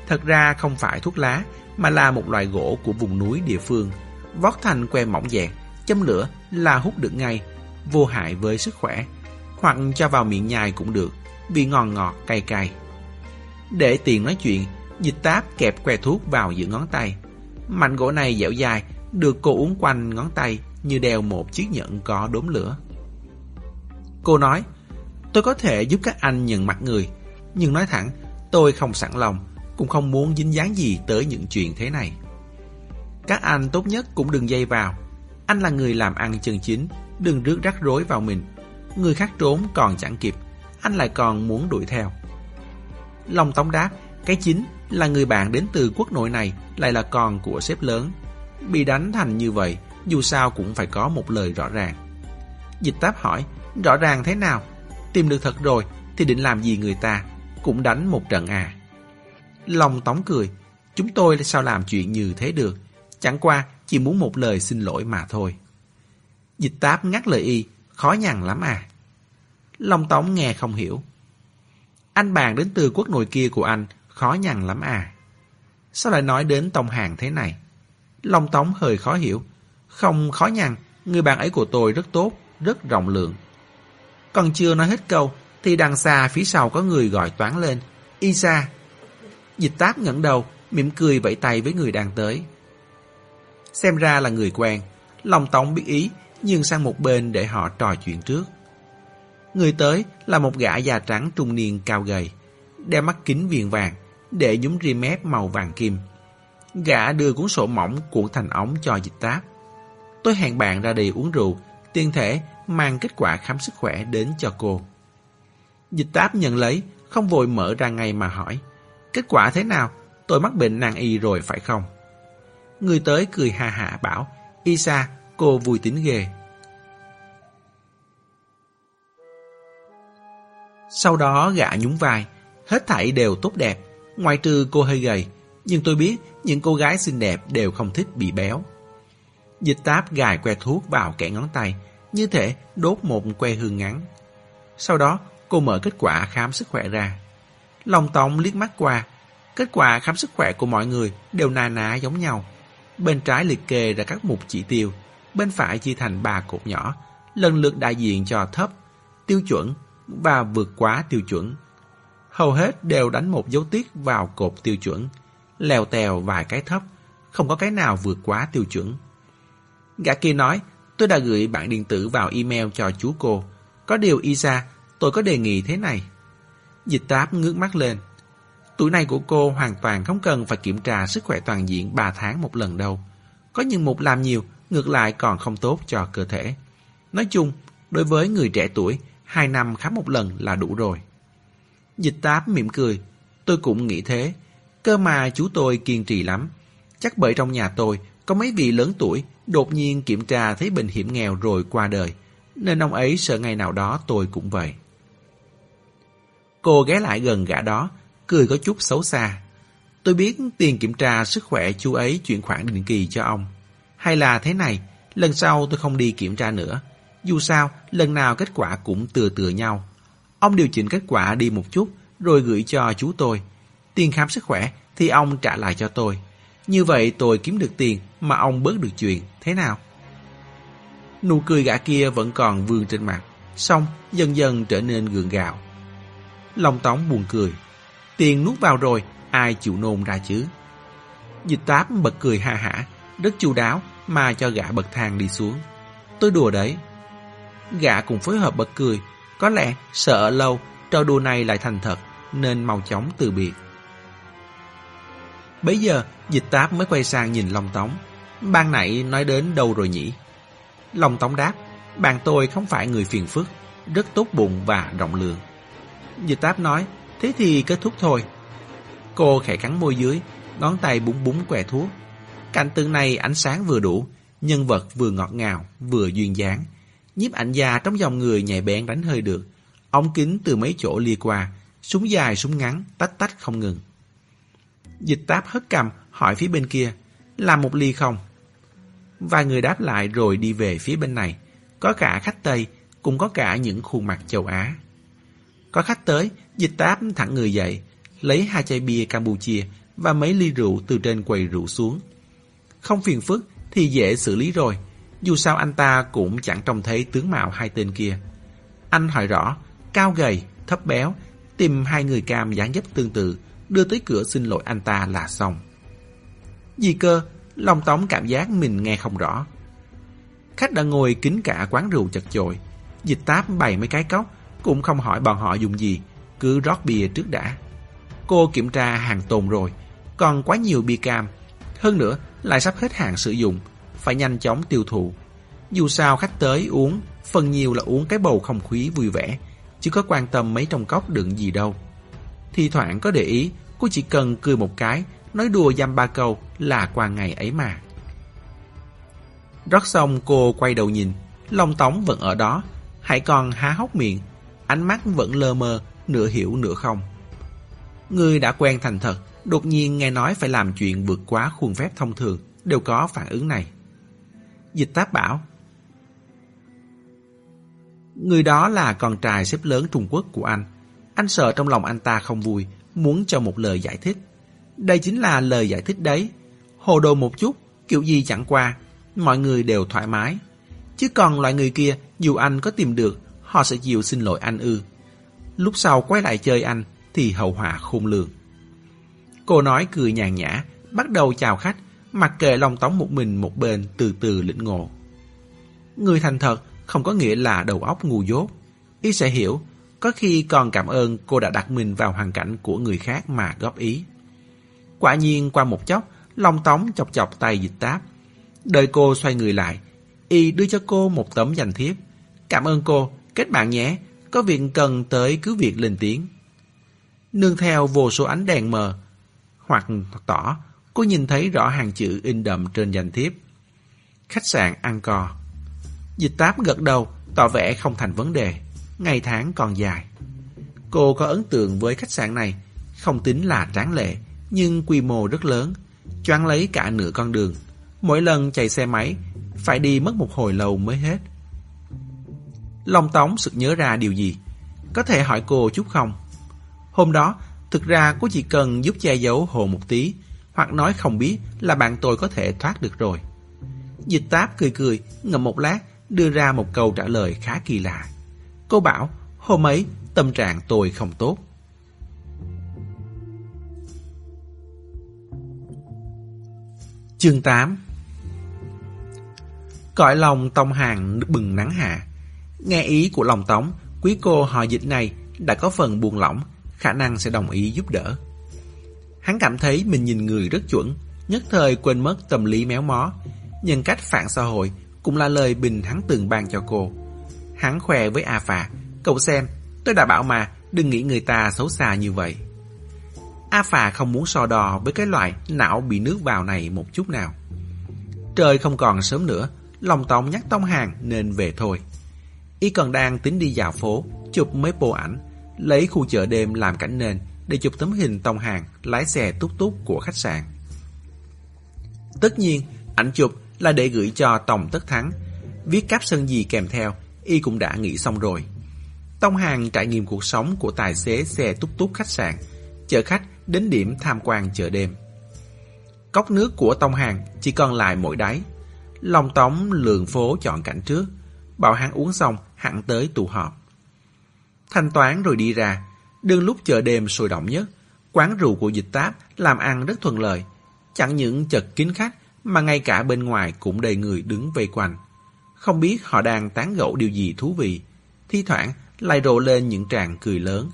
Thật ra không phải thuốc lá, mà là một loại gỗ của vùng núi địa phương. Vót thành que mỏng dẹt, châm lửa là hút được ngay, vô hại với sức khỏe. Hoặc cho vào miệng nhai cũng được, vì ngon ngọt cay cay. Để tiền nói chuyện, dịch táp kẹp que thuốc vào giữa ngón tay. Mảnh gỗ này dẻo dài, được cô uống quanh ngón tay như đeo một chiếc nhẫn có đốm lửa. Cô nói, tôi có thể giúp các anh nhận mặt người, nhưng nói thẳng, tôi không sẵn lòng, cũng không muốn dính dáng gì tới những chuyện thế này. Các anh tốt nhất cũng đừng dây vào. Anh là người làm ăn chân chính, đừng rước rắc rối vào mình. Người khác trốn còn chẳng kịp, anh lại còn muốn đuổi theo. Long Tống đáp, cái chính là người bạn đến từ quốc nội này lại là con của sếp lớn. Bị đánh thành như vậy, dù sao cũng phải có một lời rõ ràng. Dịch táp hỏi, rõ ràng thế nào? Tìm được thật rồi, thì định làm gì người ta? Cũng đánh một trận à. lòng Tống cười, chúng tôi sao làm chuyện như thế được? Chẳng qua chỉ muốn một lời xin lỗi mà thôi. Dịch táp ngắt lời y, khó nhằn lắm à. Long Tống nghe không hiểu. Anh bàn đến từ quốc nội kia của anh, khó nhằn lắm à. Sao lại nói đến Tông Hàng thế này? Long Tống hơi khó hiểu. Không khó nhằn, người bạn ấy của tôi rất tốt, rất rộng lượng. Còn chưa nói hết câu, thì đằng xa phía sau có người gọi toán lên. Isa. Dịch táp ngẩng đầu, mỉm cười vẫy tay với người đang tới. Xem ra là người quen. Long Tống biết ý, nhưng sang một bên để họ trò chuyện trước. Người tới là một gã già trắng trung niên cao gầy, đeo mắt kính viền vàng, để nhúng ri mép màu vàng kim. Gã đưa cuốn sổ mỏng cuộn thành ống cho dịch táp. Tôi hẹn bạn ra đi uống rượu, tiên thể mang kết quả khám sức khỏe đến cho cô. Dịch táp nhận lấy, không vội mở ra ngay mà hỏi. Kết quả thế nào? Tôi mắc bệnh nàng y rồi phải không? Người tới cười hà hạ bảo, Isa, cô vui tính ghê. Sau đó gã nhún vai, hết thảy đều tốt đẹp, ngoại trừ cô hơi gầy, nhưng tôi biết những cô gái xinh đẹp đều không thích bị béo. Dịch táp gài que thuốc vào kẻ ngón tay, như thể đốt một que hương ngắn. Sau đó, cô mở kết quả khám sức khỏe ra. Lòng tổng liếc mắt qua, kết quả khám sức khỏe của mọi người đều na ná giống nhau. Bên trái liệt kê ra các mục chỉ tiêu, bên phải chia thành ba cột nhỏ, lần lượt đại diện cho thấp, tiêu chuẩn và vượt quá tiêu chuẩn. Hầu hết đều đánh một dấu tiết vào cột tiêu chuẩn, lèo tèo vài cái thấp, không có cái nào vượt quá tiêu chuẩn. Gã kia nói, tôi đã gửi bản điện tử vào email cho chú cô. Có điều Isa, tôi có đề nghị thế này. Dịch táp ngước mắt lên. Tuổi này của cô hoàn toàn không cần phải kiểm tra sức khỏe toàn diện 3 tháng một lần đâu. Có những mục làm nhiều, ngược lại còn không tốt cho cơ thể. Nói chung, đối với người trẻ tuổi, 2 năm khám một lần là đủ rồi. Dịch táp mỉm cười, tôi cũng nghĩ thế. Cơ mà chú tôi kiên trì lắm. Chắc bởi trong nhà tôi có mấy vị lớn tuổi đột nhiên kiểm tra thấy bệnh hiểm nghèo rồi qua đời, nên ông ấy sợ ngày nào đó tôi cũng vậy. Cô ghé lại gần gã đó, cười có chút xấu xa. Tôi biết tiền kiểm tra sức khỏe chú ấy chuyển khoản định kỳ cho ông. Hay là thế này, lần sau tôi không đi kiểm tra nữa. Dù sao, lần nào kết quả cũng tựa tựa nhau. Ông điều chỉnh kết quả đi một chút, rồi gửi cho chú tôi. Tiền khám sức khỏe thì ông trả lại cho tôi. Như vậy tôi kiếm được tiền mà ông bớt được chuyện, thế nào? Nụ cười gã kia vẫn còn vương trên mặt, xong dần dần trở nên gượng gạo. Long Tống buồn cười. Tiền nuốt vào rồi, ai chịu nôn ra chứ? Dịch táp bật cười ha hả, rất chu đáo mà cho gã bậc thang đi xuống. Tôi đùa đấy. Gã cũng phối hợp bật cười, có lẽ sợ lâu trò đùa này lại thành thật nên mau chóng từ biệt. Bấy giờ, dịch táp mới quay sang nhìn Long Tống. Ban nãy nói đến đâu rồi nhỉ? Long Tống đáp, bạn tôi không phải người phiền phức, rất tốt bụng và rộng lượng. Dịch táp nói, thế thì kết thúc thôi. Cô khẽ cắn môi dưới, ngón tay búng búng què thuốc. Cảnh tượng này ánh sáng vừa đủ, nhân vật vừa ngọt ngào, vừa duyên dáng. Nhiếp ảnh gia trong dòng người nhạy bén đánh hơi được. Ống kính từ mấy chỗ lia qua, súng dài súng ngắn, tách tách không ngừng. Dịch táp hất cầm, hỏi phía bên kia, làm một ly không? Vài người đáp lại rồi đi về phía bên này. Có cả khách Tây, cũng có cả những khuôn mặt châu Á. Có khách tới, dịch táp thẳng người dậy, lấy hai chai bia Campuchia và mấy ly rượu từ trên quầy rượu xuống. Không phiền phức thì dễ xử lý rồi, dù sao anh ta cũng chẳng trông thấy tướng mạo hai tên kia. Anh hỏi rõ, cao gầy, thấp béo, tìm hai người cam dáng dấp tương tự, đưa tới cửa xin lỗi anh ta là xong. Gì cơ, lòng Tống cảm giác mình nghe không rõ. Khách đã ngồi kín cả quán rượu chật chội, dịch táp bày mấy cái cốc, cũng không hỏi bọn họ dùng gì, cứ rót bia trước đã. Cô kiểm tra hàng tồn rồi, còn quá nhiều bia cam. Hơn nữa, lại sắp hết hạn sử dụng, phải nhanh chóng tiêu thụ. Dù sao khách tới uống, phần nhiều là uống cái bầu không khí vui vẻ, chứ có quan tâm mấy trong cốc đựng gì đâu. Thì thoảng có để ý, cô chỉ cần cười một cái, nói đùa dăm ba câu là qua ngày ấy mà. Rót xong cô quay đầu nhìn, Long Tống vẫn ở đó, hãy còn há hốc miệng, ánh mắt vẫn lơ mơ, nửa hiểu nửa không. Người đã quen thành thật, đột nhiên nghe nói phải làm chuyện vượt quá khuôn phép thông thường, đều có phản ứng này. Dịch tác bảo, Người đó là con trai xếp lớn Trung Quốc của anh. Anh sợ trong lòng anh ta không vui, muốn cho một lời giải thích. Đây chính là lời giải thích đấy. Hồ đồ một chút, kiểu gì chẳng qua, mọi người đều thoải mái. Chứ còn loại người kia, dù anh có tìm được, họ sẽ chịu xin lỗi anh ư. Lúc sau quay lại chơi anh, thì hậu họa khôn lường. Cô nói cười nhàn nhã, bắt đầu chào khách, mặc kệ lòng tống một mình một bên từ từ lĩnh ngộ. Người thành thật không có nghĩa là đầu óc ngu dốt. Y sẽ hiểu, có khi còn cảm ơn cô đã đặt mình vào hoàn cảnh của người khác mà góp ý. Quả nhiên qua một chốc, Long Tống chọc chọc tay dịch táp. Đợi cô xoay người lại, Y đưa cho cô một tấm danh thiếp. Cảm ơn cô, kết bạn nhé, có việc cần tới cứ việc lên tiếng. Nương theo vô số ánh đèn mờ, hoặc tỏ, cô nhìn thấy rõ hàng chữ in đậm trên danh thiếp. Khách sạn ăn cò. Dịch táp gật đầu, tỏ vẻ không thành vấn đề. Ngày tháng còn dài. Cô có ấn tượng với khách sạn này, không tính là tráng lệ, nhưng quy mô rất lớn, choáng lấy cả nửa con đường. Mỗi lần chạy xe máy, phải đi mất một hồi lâu mới hết. Long Tống sực nhớ ra điều gì? Có thể hỏi cô chút không? Hôm đó, thực ra cô chỉ cần giúp che giấu hồ một tí, hoặc nói không biết là bạn tôi có thể thoát được rồi. Dịch táp cười cười, ngậm một lát, đưa ra một câu trả lời khá kỳ lạ. Cô bảo, hôm ấy tâm trạng tôi không tốt. Chương 8 Cõi lòng tông hàng bừng nắng hạ. Nghe ý của lòng tống, quý cô họ dịch này đã có phần buồn lỏng, khả năng sẽ đồng ý giúp đỡ. Hắn cảm thấy mình nhìn người rất chuẩn, nhất thời quên mất tâm lý méo mó. Nhân cách phản xã hội cũng là lời bình hắn từng ban cho cô. Hắn khoe với A Phà, cậu xem, tôi đã bảo mà, đừng nghĩ người ta xấu xa như vậy. A Phà không muốn so đo với cái loại não bị nước vào này một chút nào. Trời không còn sớm nữa, lòng tông nhắc Tông Hàng nên về thôi. Y còn đang tính đi dạo phố, chụp mấy bộ ảnh, lấy khu chợ đêm làm cảnh nền để chụp tấm hình Tông Hàng lái xe túc túc của khách sạn. Tất nhiên, ảnh chụp là để gửi cho Tòng Tất Thắng. Viết cáp sân gì kèm theo, y cũng đã nghĩ xong rồi. Tông Hàng trải nghiệm cuộc sống của tài xế xe túc túc khách sạn, chở khách đến điểm tham quan chợ đêm. Cốc nước của Tông Hàng chỉ còn lại mỗi đáy. Long Tống lường phố chọn cảnh trước, bảo hắn uống xong hẳn tới tụ họp. Thanh toán rồi đi ra, đương lúc chợ đêm sôi động nhất, quán rượu của dịch táp làm ăn rất thuận lợi. Chẳng những chật kín khách mà ngay cả bên ngoài cũng đầy người đứng vây quanh. Không biết họ đang tán gẫu điều gì thú vị, thi thoảng lại rộ lên những tràng cười lớn.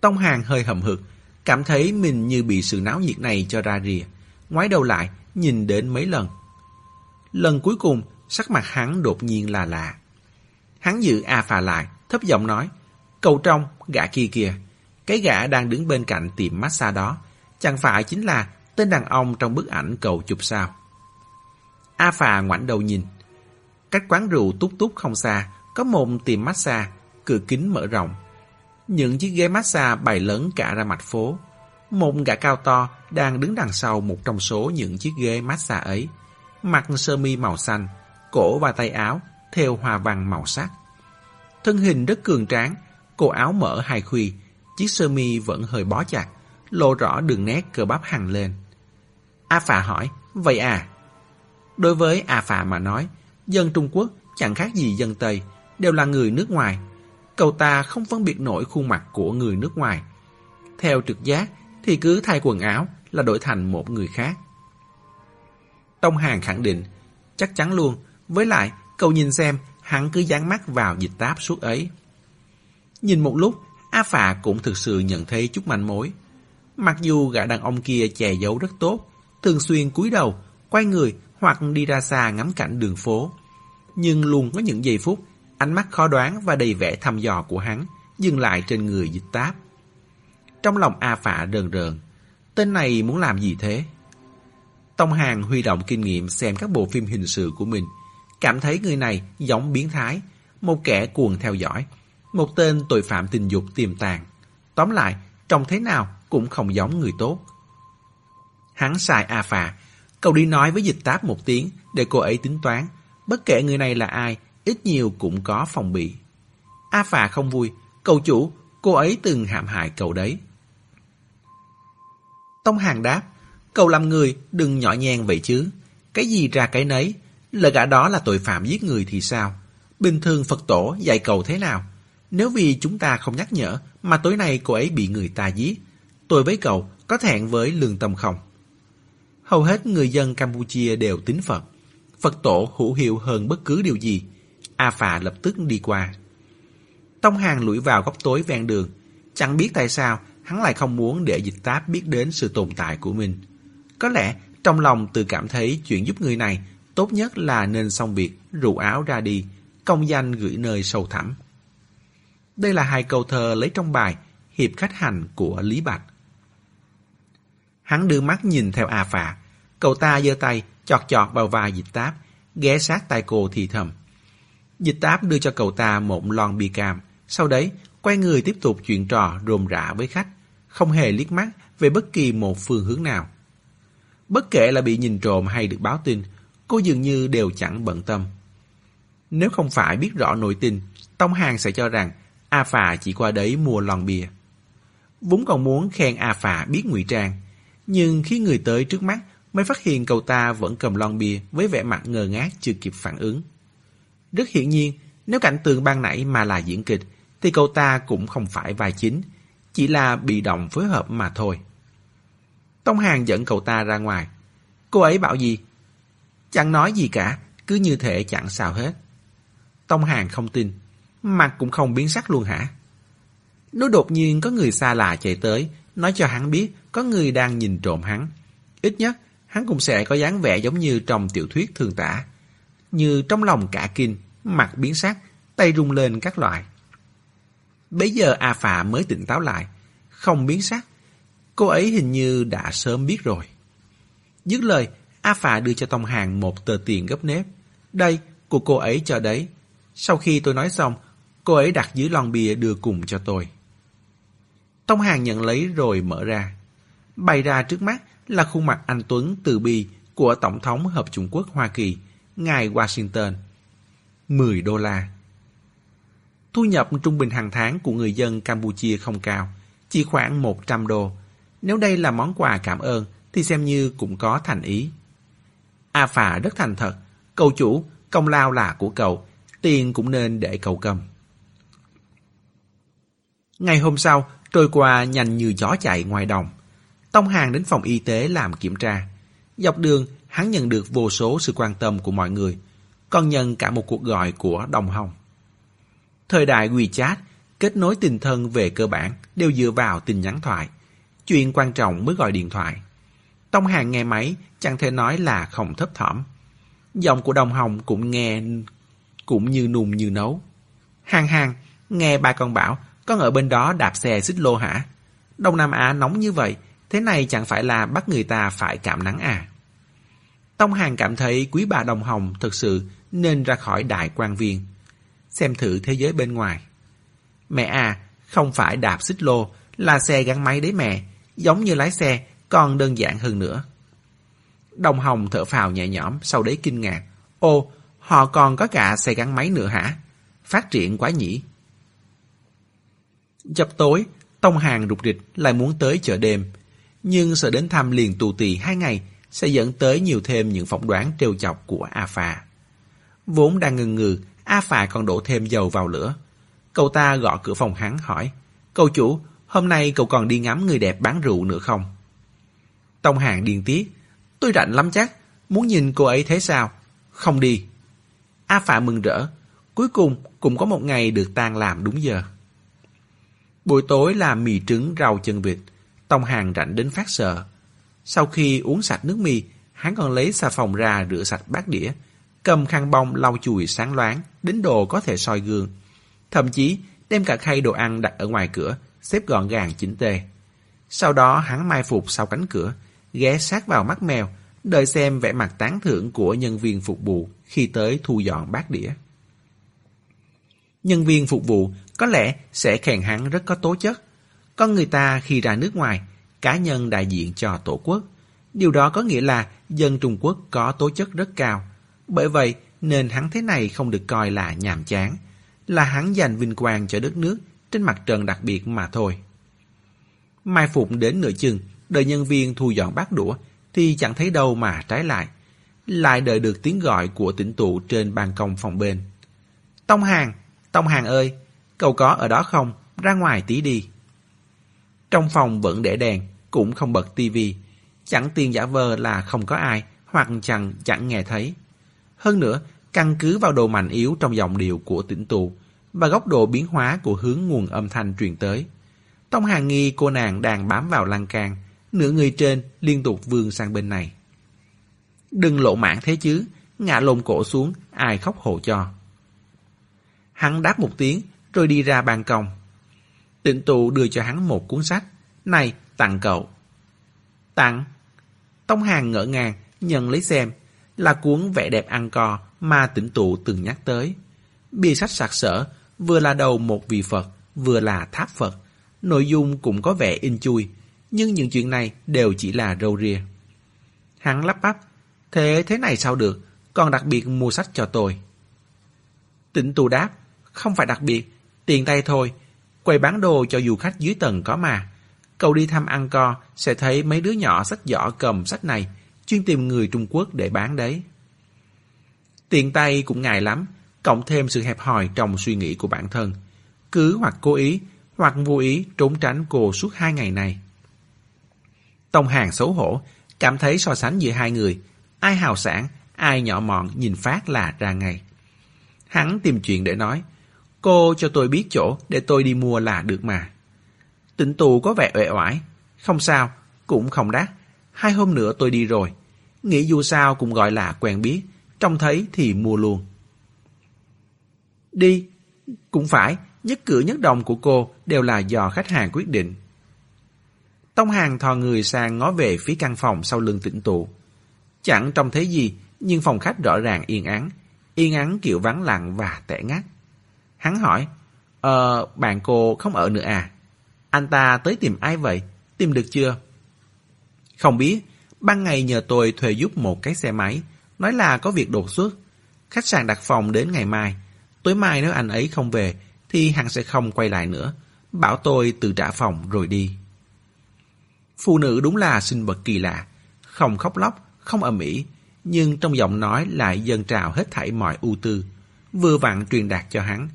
Tông Hàng hơi hầm hực, cảm thấy mình như bị sự náo nhiệt này cho ra rìa, ngoái đầu lại, nhìn đến mấy lần. Lần cuối cùng, sắc mặt hắn đột nhiên là lạ. Hắn giữ A Phà lại, thấp giọng nói, cầu trong, gã kia kìa, cái gã đang đứng bên cạnh tiệm massage đó, chẳng phải chính là tên đàn ông trong bức ảnh cầu chụp sao. A Phà ngoảnh đầu nhìn, cách quán rượu túc túc không xa, có một tiệm massage, cửa kính mở rộng. Những chiếc ghế massage bày lớn cả ra mặt phố. Một gã cao to đang đứng đằng sau một trong số những chiếc ghế massage ấy. Mặc sơ mi màu xanh, cổ và tay áo theo hoa văn màu sắc. Thân hình rất cường tráng, cổ áo mở hai khuy, chiếc sơ mi vẫn hơi bó chặt, lộ rõ đường nét cơ bắp hằng lên. A Phà hỏi, vậy à? Đối với A Phà mà nói, dân Trung Quốc chẳng khác gì dân Tây, đều là người nước ngoài. Cậu ta không phân biệt nổi khuôn mặt của người nước ngoài. Theo trực giác thì cứ thay quần áo là đổi thành một người khác. Tông Hàng khẳng định, chắc chắn luôn, với lại cậu nhìn xem hắn cứ dán mắt vào dịch táp suốt ấy. Nhìn một lúc, A Phà cũng thực sự nhận thấy chút manh mối. Mặc dù gã đàn ông kia che giấu rất tốt, thường xuyên cúi đầu, quay người hoặc đi ra xa ngắm cảnh đường phố. Nhưng luôn có những giây phút, ánh mắt khó đoán và đầy vẻ thăm dò của hắn dừng lại trên người dịch táp. Trong lòng A Phạ rờn rờn, tên này muốn làm gì thế? Tông Hàng huy động kinh nghiệm xem các bộ phim hình sự của mình, cảm thấy người này giống biến thái, một kẻ cuồng theo dõi, một tên tội phạm tình dục tiềm tàng. Tóm lại, trông thế nào cũng không giống người tốt. Hắn xài A Phà, cậu đi nói với dịch táp một tiếng để cô ấy tính toán. Bất kể người này là ai, ít nhiều cũng có phòng bị. A Phà không vui, cậu chủ, cô ấy từng hãm hại cậu đấy. Tông Hàng đáp, cậu làm người đừng nhỏ nhen vậy chứ. Cái gì ra cái nấy, là gã đó là tội phạm giết người thì sao? Bình thường Phật tổ dạy cậu thế nào? Nếu vì chúng ta không nhắc nhở mà tối nay cô ấy bị người ta giết, tôi với cậu có thẹn với lương tâm không? Hầu hết người dân Campuchia đều tín Phật. Phật tổ hữu hiệu hơn bất cứ điều gì. A Phà lập tức đi qua. Tông Hàng lủi vào góc tối ven đường. Chẳng biết tại sao hắn lại không muốn để dịch táp biết đến sự tồn tại của mình. Có lẽ trong lòng tự cảm thấy chuyện giúp người này tốt nhất là nên xong việc rủ áo ra đi, công danh gửi nơi sâu thẳm. Đây là hai câu thơ lấy trong bài Hiệp khách hành của Lý Bạch. Hắn đưa mắt nhìn theo A Phạ. Cậu ta giơ tay, chọt chọt vào vai dịch táp, ghé sát tay cô thì thầm. Dịch táp đưa cho cậu ta một lon bia cam, sau đấy quay người tiếp tục chuyện trò rôm rã với khách, không hề liếc mắt về bất kỳ một phương hướng nào. Bất kể là bị nhìn trộm hay được báo tin, cô dường như đều chẳng bận tâm. Nếu không phải biết rõ nội tình, Tông Hàng sẽ cho rằng A Phà chỉ qua đấy mua lon bia. Vốn còn muốn khen A Phà biết ngụy trang, nhưng khi người tới trước mắt mới phát hiện cậu ta vẫn cầm lon bia với vẻ mặt ngơ ngác chưa kịp phản ứng. Rất hiển nhiên, nếu cảnh tượng ban nãy mà là diễn kịch, thì cậu ta cũng không phải vai chính, chỉ là bị động phối hợp mà thôi. Tông Hàng dẫn cậu ta ra ngoài. Cô ấy bảo gì? Chẳng nói gì cả, cứ như thể chẳng sao hết. Tông Hàng không tin, mặt cũng không biến sắc luôn hả? Nếu đột nhiên có người xa lạ chạy tới, nói cho hắn biết có người đang nhìn trộm hắn. Ít nhất, hắn cũng sẽ có dáng vẻ giống như trong tiểu thuyết thường tả. Như trong lòng cả kinh, mặt biến sắc, tay rung lên các loại. Bây giờ A Phạ mới tỉnh táo lại, không biến sắc. Cô ấy hình như đã sớm biết rồi. Dứt lời, A Phạ đưa cho Tông Hàng một tờ tiền gấp nếp. Đây, của cô ấy cho đấy. Sau khi tôi nói xong, cô ấy đặt dưới lon bia đưa cùng cho tôi. Tông Hàng nhận lấy rồi mở ra. Bày ra trước mắt là khuôn mặt anh Tuấn từ bi của Tổng thống Hợp Trung Quốc Hoa Kỳ, ngài Washington. 10 đô la. Thu nhập trung bình hàng tháng của người dân Campuchia không cao, chỉ khoảng 100 đô. Nếu đây là món quà cảm ơn thì xem như cũng có thành ý. A Phà rất thành thật, cậu chủ, công lao là của cậu, tiền cũng nên để cậu cầm. Ngày hôm sau, trôi qua nhanh như gió chạy ngoài đồng. Tông Hàng đến phòng y tế làm kiểm tra. Dọc đường, hắn nhận được vô số sự quan tâm của mọi người, còn nhận cả một cuộc gọi của Đồng Hồng. Thời đại WeChat, kết nối tình thân về cơ bản đều dựa vào tin nhắn thoại. Chuyện quan trọng mới gọi điện thoại. Tông Hàng nghe máy, chẳng thể nói là không thấp thỏm. Giọng của Đồng Hồng cũng nghe cũng như nùng như nấu. Hàng hàng, nghe ba con bảo, con ở bên đó đạp xe xích lô hả? Đông Nam Á nóng như vậy, thế này chẳng phải là bắt người ta phải cảm nắng à? Tông Hàng cảm thấy quý bà Đồng Hồng thực sự nên ra khỏi đại quan viên. Xem thử thế giới bên ngoài. Mẹ à, không phải đạp xích lô, là xe gắn máy đấy mẹ, giống như lái xe, còn đơn giản hơn nữa. Đồng Hồng thở phào nhẹ nhõm, sau đấy kinh ngạc. Ô, họ còn có cả xe gắn máy nữa hả? Phát triển quá nhỉ? Chập tối, Tông Hàng rụt rịch lại muốn tới chợ đêm. Nhưng sợ đến thăm liền tù tì hai ngày sẽ dẫn tới nhiều thêm những phỏng đoán trêu chọc của A Phà. Vốn đang ngừng ngừ, A Phà còn đổ thêm dầu vào lửa. Cậu ta gõ cửa phòng hắn hỏi, Cậu chủ, hôm nay cậu còn đi ngắm người đẹp bán rượu nữa không? Tông Hàng điên tiết, tôi rảnh lắm chắc, muốn nhìn cô ấy thế sao? Không đi. A Phà mừng rỡ, cuối cùng cũng có một ngày được tan làm đúng giờ. Buổi tối là mì trứng rau chân vịt, Tông Hàng rảnh đến phát sợ. Sau khi uống sạch nước mì, hắn còn lấy xà phòng ra rửa sạch bát đĩa, cầm khăn bông lau chùi sáng loáng, đến đồ có thể soi gương. Thậm chí đem cả khay đồ ăn đặt ở ngoài cửa, xếp gọn gàng chỉnh tề. Sau đó hắn mai phục sau cánh cửa, ghé sát vào mắt mèo, đợi xem vẻ mặt tán thưởng của nhân viên phục vụ khi tới thu dọn bát đĩa. Nhân viên phục vụ có lẽ sẽ khen hắn rất có tố chất. Con người ta khi ra nước ngoài, cá nhân đại diện cho tổ quốc. Điều đó có nghĩa là dân Trung Quốc có tố chất rất cao. Bởi vậy nên hắn thế này không được coi là nhàm chán, là hắn dành vinh quang cho đất nước trên mặt trận đặc biệt mà thôi. Mai Phục đến nửa chừng, đợi nhân viên thu dọn bát đũa, thì chẳng thấy đâu mà trái lại. Lại đợi được tiếng gọi của tỉnh tụ trên ban công phòng bên. Tông Hàng, Tông Hàng ơi, cậu có ở đó không? Ra ngoài tí đi. Trong phòng vẫn để đèn, cũng không bật tivi. Chẳng tiền giả vờ là không có ai, hoặc chẳng chẳng nghe thấy. Hơn nữa, căn cứ vào độ mạnh yếu trong giọng điệu của tỉnh tù và góc độ biến hóa của hướng nguồn âm thanh truyền tới. Tông hàng nghi cô nàng đang bám vào lan can, nửa người trên liên tục vươn sang bên này. Đừng lộ mạng thế chứ, ngã lồn cổ xuống, ai khóc hộ cho. Hắn đáp một tiếng, rồi đi ra ban công. Tịnh tụ đưa cho hắn một cuốn sách. Này, tặng cậu. Tặng? Tông hàng ngỡ ngàng, nhận lấy xem. Là cuốn vẽ đẹp ăn co mà tịnh tụ từng nhắc tới. Bìa sách sạc sỡ, vừa là đầu một vị Phật, vừa là tháp Phật. Nội dung cũng có vẻ in chui, nhưng những chuyện này đều chỉ là râu ria. Hắn lắp bắp, thế thế này sao được, còn đặc biệt mua sách cho tôi. Tịnh tù đáp, không phải đặc biệt, tiền tay thôi, quầy bán đồ cho du khách dưới tầng có mà. Cậu đi thăm ăn co, sẽ thấy mấy đứa nhỏ sách giỏ cầm sách này, chuyên tìm người Trung Quốc để bán đấy. Tiền tay cũng ngại lắm, cộng thêm sự hẹp hòi trong suy nghĩ của bản thân. Cứ hoặc cố ý, hoặc vô ý trốn tránh cô suốt hai ngày này. Tông hàng xấu hổ, cảm thấy so sánh giữa hai người, ai hào sản, ai nhỏ mọn nhìn phát là ra ngay. Hắn tìm chuyện để nói, cô cho tôi biết chỗ để tôi đi mua là được mà. Tịnh tù có vẻ uể oải, Không sao, cũng không đắt. Hai hôm nữa tôi đi rồi. Nghĩ dù sao cũng gọi là quen biết. Trông thấy thì mua luôn. Đi. Cũng phải, nhất cử nhất đồng của cô đều là do khách hàng quyết định. Tông hàng thò người sang ngó về phía căn phòng sau lưng Tịnh tụ. Chẳng trông thấy gì, nhưng phòng khách rõ ràng yên ắng. Yên ắng kiểu vắng lặng và tẻ ngắt. Hắn hỏi, Ờ, bạn cô không ở nữa à? Anh ta tới tìm ai vậy? Tìm được chưa? Không biết, ban ngày nhờ tôi thuê giúp một cái xe máy, nói là có việc đột xuất. Khách sạn đặt phòng đến ngày mai. Tối mai nếu anh ấy không về, thì hắn sẽ không quay lại nữa. Bảo tôi tự trả phòng rồi đi. Phụ nữ đúng là sinh vật kỳ lạ, không khóc lóc, không ầm ĩ, nhưng trong giọng nói lại dâng trào hết thảy mọi ưu tư, vừa vặn truyền đạt cho hắn,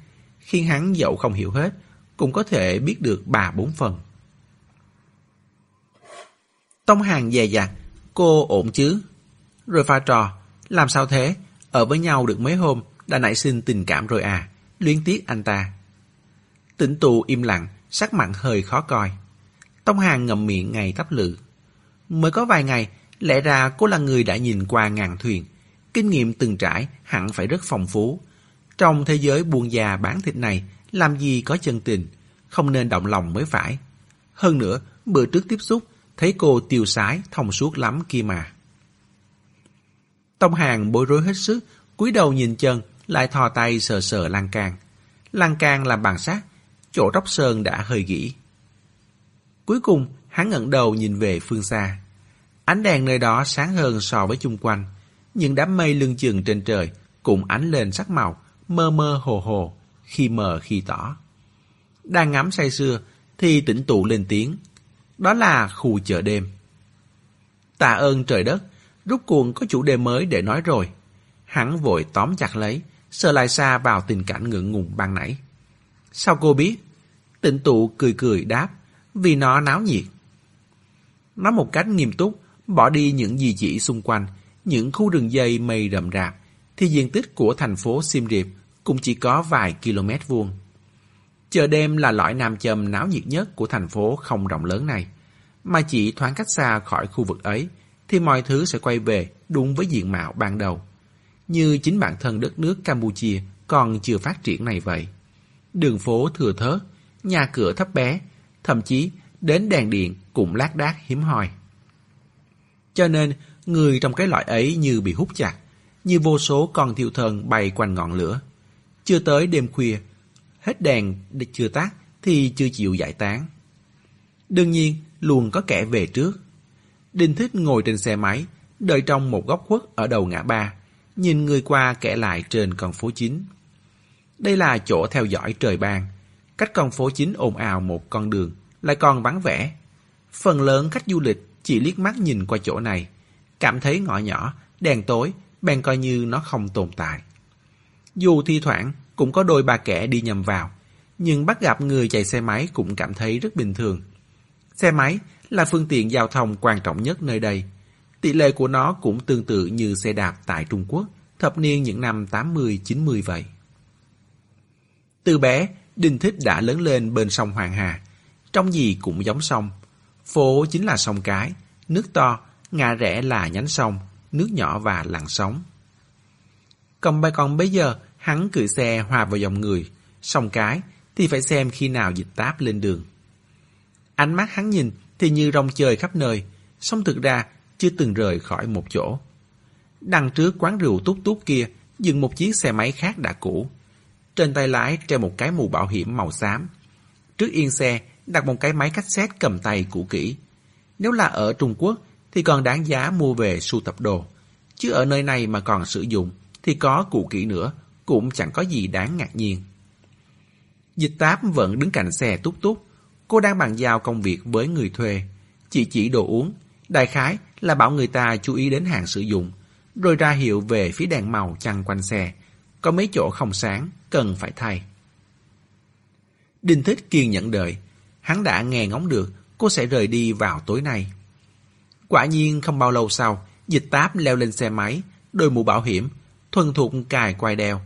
khiến hắn dẫu không hiểu hết, cũng có thể biết được bà bốn phần. Tông hàng dè dặt, cô ổn chứ? Rồi pha trò, làm sao thế? Ở với nhau được mấy hôm, đã nảy sinh tình cảm rồi à? Luyến tiếc anh ta. Tỉnh tù im lặng, sắc mặn hơi khó coi. Tông hàng ngậm miệng ngày tắp lự. Mới có vài ngày, lẽ ra cô là người đã nhìn qua ngàn thuyền. Kinh nghiệm từng trải hẳn phải rất phong phú. Trong thế giới buôn già bán thịt này, làm gì có chân tình, không nên động lòng mới phải. Hơn nữa, bữa trước tiếp xúc, thấy cô tiêu sái, thông suốt lắm kia mà. Tông hàng bối rối hết sức, cúi đầu nhìn chân, lại thò tay sờ sờ lan can. Lan can làm bằng sắt, chỗ róc sơn đã hơi gỉ. Cuối cùng, hắn ngẩng đầu nhìn về phương xa. Ánh đèn nơi đó sáng hơn so với chung quanh. Những đám mây lưng chừng trên trời cũng ánh lên sắc màu, mơ mơ hồ hồ, khi mờ khi tỏ. Đang ngắm say sưa, thì tỉnh tụ lên tiếng. Đó là khu chợ đêm. Tạ ơn trời đất, rút cuồng có chủ đề mới để nói rồi. Hắn vội tóm chặt lấy, sờ lại xa vào tình cảnh ngượng ngùng ban nãy. Sao cô biết? Tịnh tụ cười cười đáp, vì nó náo nhiệt. Nói một cách nghiêm túc, bỏ đi những gì chỉ xung quanh, những khu rừng dây mây rậm rạp, thì diện tích của thành phố Siem Reap cũng chỉ có vài km vuông. Chợ đêm là lõi nam châm náo nhiệt nhất của thành phố không rộng lớn này, mà chỉ thoáng cách xa khỏi khu vực ấy, thì mọi thứ sẽ quay về đúng với diện mạo ban đầu. Như chính bản thân đất nước Campuchia còn chưa phát triển này vậy. Đường phố thừa thớt, nhà cửa thấp bé, thậm chí đến đèn điện cũng lác đác hiếm hoi. Cho nên, người trong cái loại ấy như bị hút chặt, như vô số con thiêu thần bay quanh ngọn lửa. Chưa tới đêm khuya, hết đèn chưa tắt thì chưa chịu giải tán. Đương nhiên, luôn có kẻ về trước. Đinh Thích ngồi trên xe máy, đợi trong một góc khuất ở đầu ngã ba, nhìn người qua kẻ lại trên con phố chính. Đây là chỗ theo dõi trời ban, cách con phố chính ồn ào một con đường, lại còn vắng vẻ. Phần lớn khách du lịch chỉ liếc mắt nhìn qua chỗ này, cảm thấy ngõ nhỏ, đèn tối, bèn coi như nó không tồn tại. Dù thi thoảng cũng có đôi ba kẻ đi nhầm vào, nhưng bắt gặp người chạy xe máy cũng cảm thấy rất bình thường. Xe máy là phương tiện giao thông quan trọng nhất nơi đây. Tỷ lệ của nó cũng tương tự như xe đạp tại Trung Quốc, thập niên những năm 80-90 vậy. Từ bé, Đinh Thích đã lớn lên bên sông Hoàng Hà. Trong gì cũng giống sông. Phố chính là sông cái, nước to, ngã rẽ là nhánh sông, nước nhỏ và lặng sóng. Còn bài còn bây giờ, hắn cưỡi xe hòa vào dòng người, xong cái thì phải xem khi nào dịch táp lên đường. Ánh mắt hắn nhìn thì như rong chơi khắp nơi, song thực ra chưa từng rời khỏi một chỗ. Đằng trước quán rượu tút tút kia dừng một chiếc xe máy khác đã cũ. Trên tay lái treo một cái mũ bảo hiểm màu xám. Trước yên xe đặt một cái máy cassette cầm tay cũ kỹ. Nếu là ở Trung Quốc thì còn đáng giá mua về sưu tập đồ. Chứ ở nơi này mà còn sử dụng thì có cũ kỹ nữa cũng chẳng có gì đáng ngạc nhiên. Dịch táp vẫn đứng cạnh xe túc túc. Cô đang bàn giao công việc với người thuê. Chỉ chỉ đồ uống. Đại khái là bảo người ta chú ý đến hàng sử dụng. Rồi ra hiệu về phía đèn màu chăn quanh xe. Có mấy chỗ không sáng, cần phải thay. Đinh Thích kiên nhẫn đợi. Hắn đã nghe ngóng được cô sẽ rời đi vào tối nay. Quả nhiên không bao lâu sau, dịch táp leo lên xe máy, đôi mũ bảo hiểm, thuần thục cài quai đeo.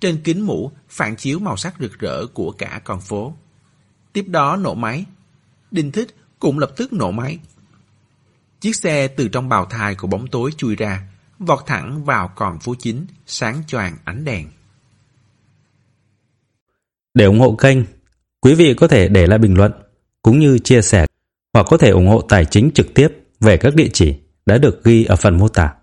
Trên kính mũ phản chiếu màu sắc rực rỡ của cả con phố. Tiếp đó nổ máy. Đinh Thích cũng lập tức nổ máy. Chiếc xe từ trong bào thai của bóng tối chui ra, vọt thẳng vào con phố chính, sáng choàng ánh đèn. Để ủng hộ kênh, quý vị có thể để lại bình luận cũng như chia sẻ hoặc có thể ủng hộ tài chính trực tiếp về các địa chỉ đã được ghi ở phần mô tả.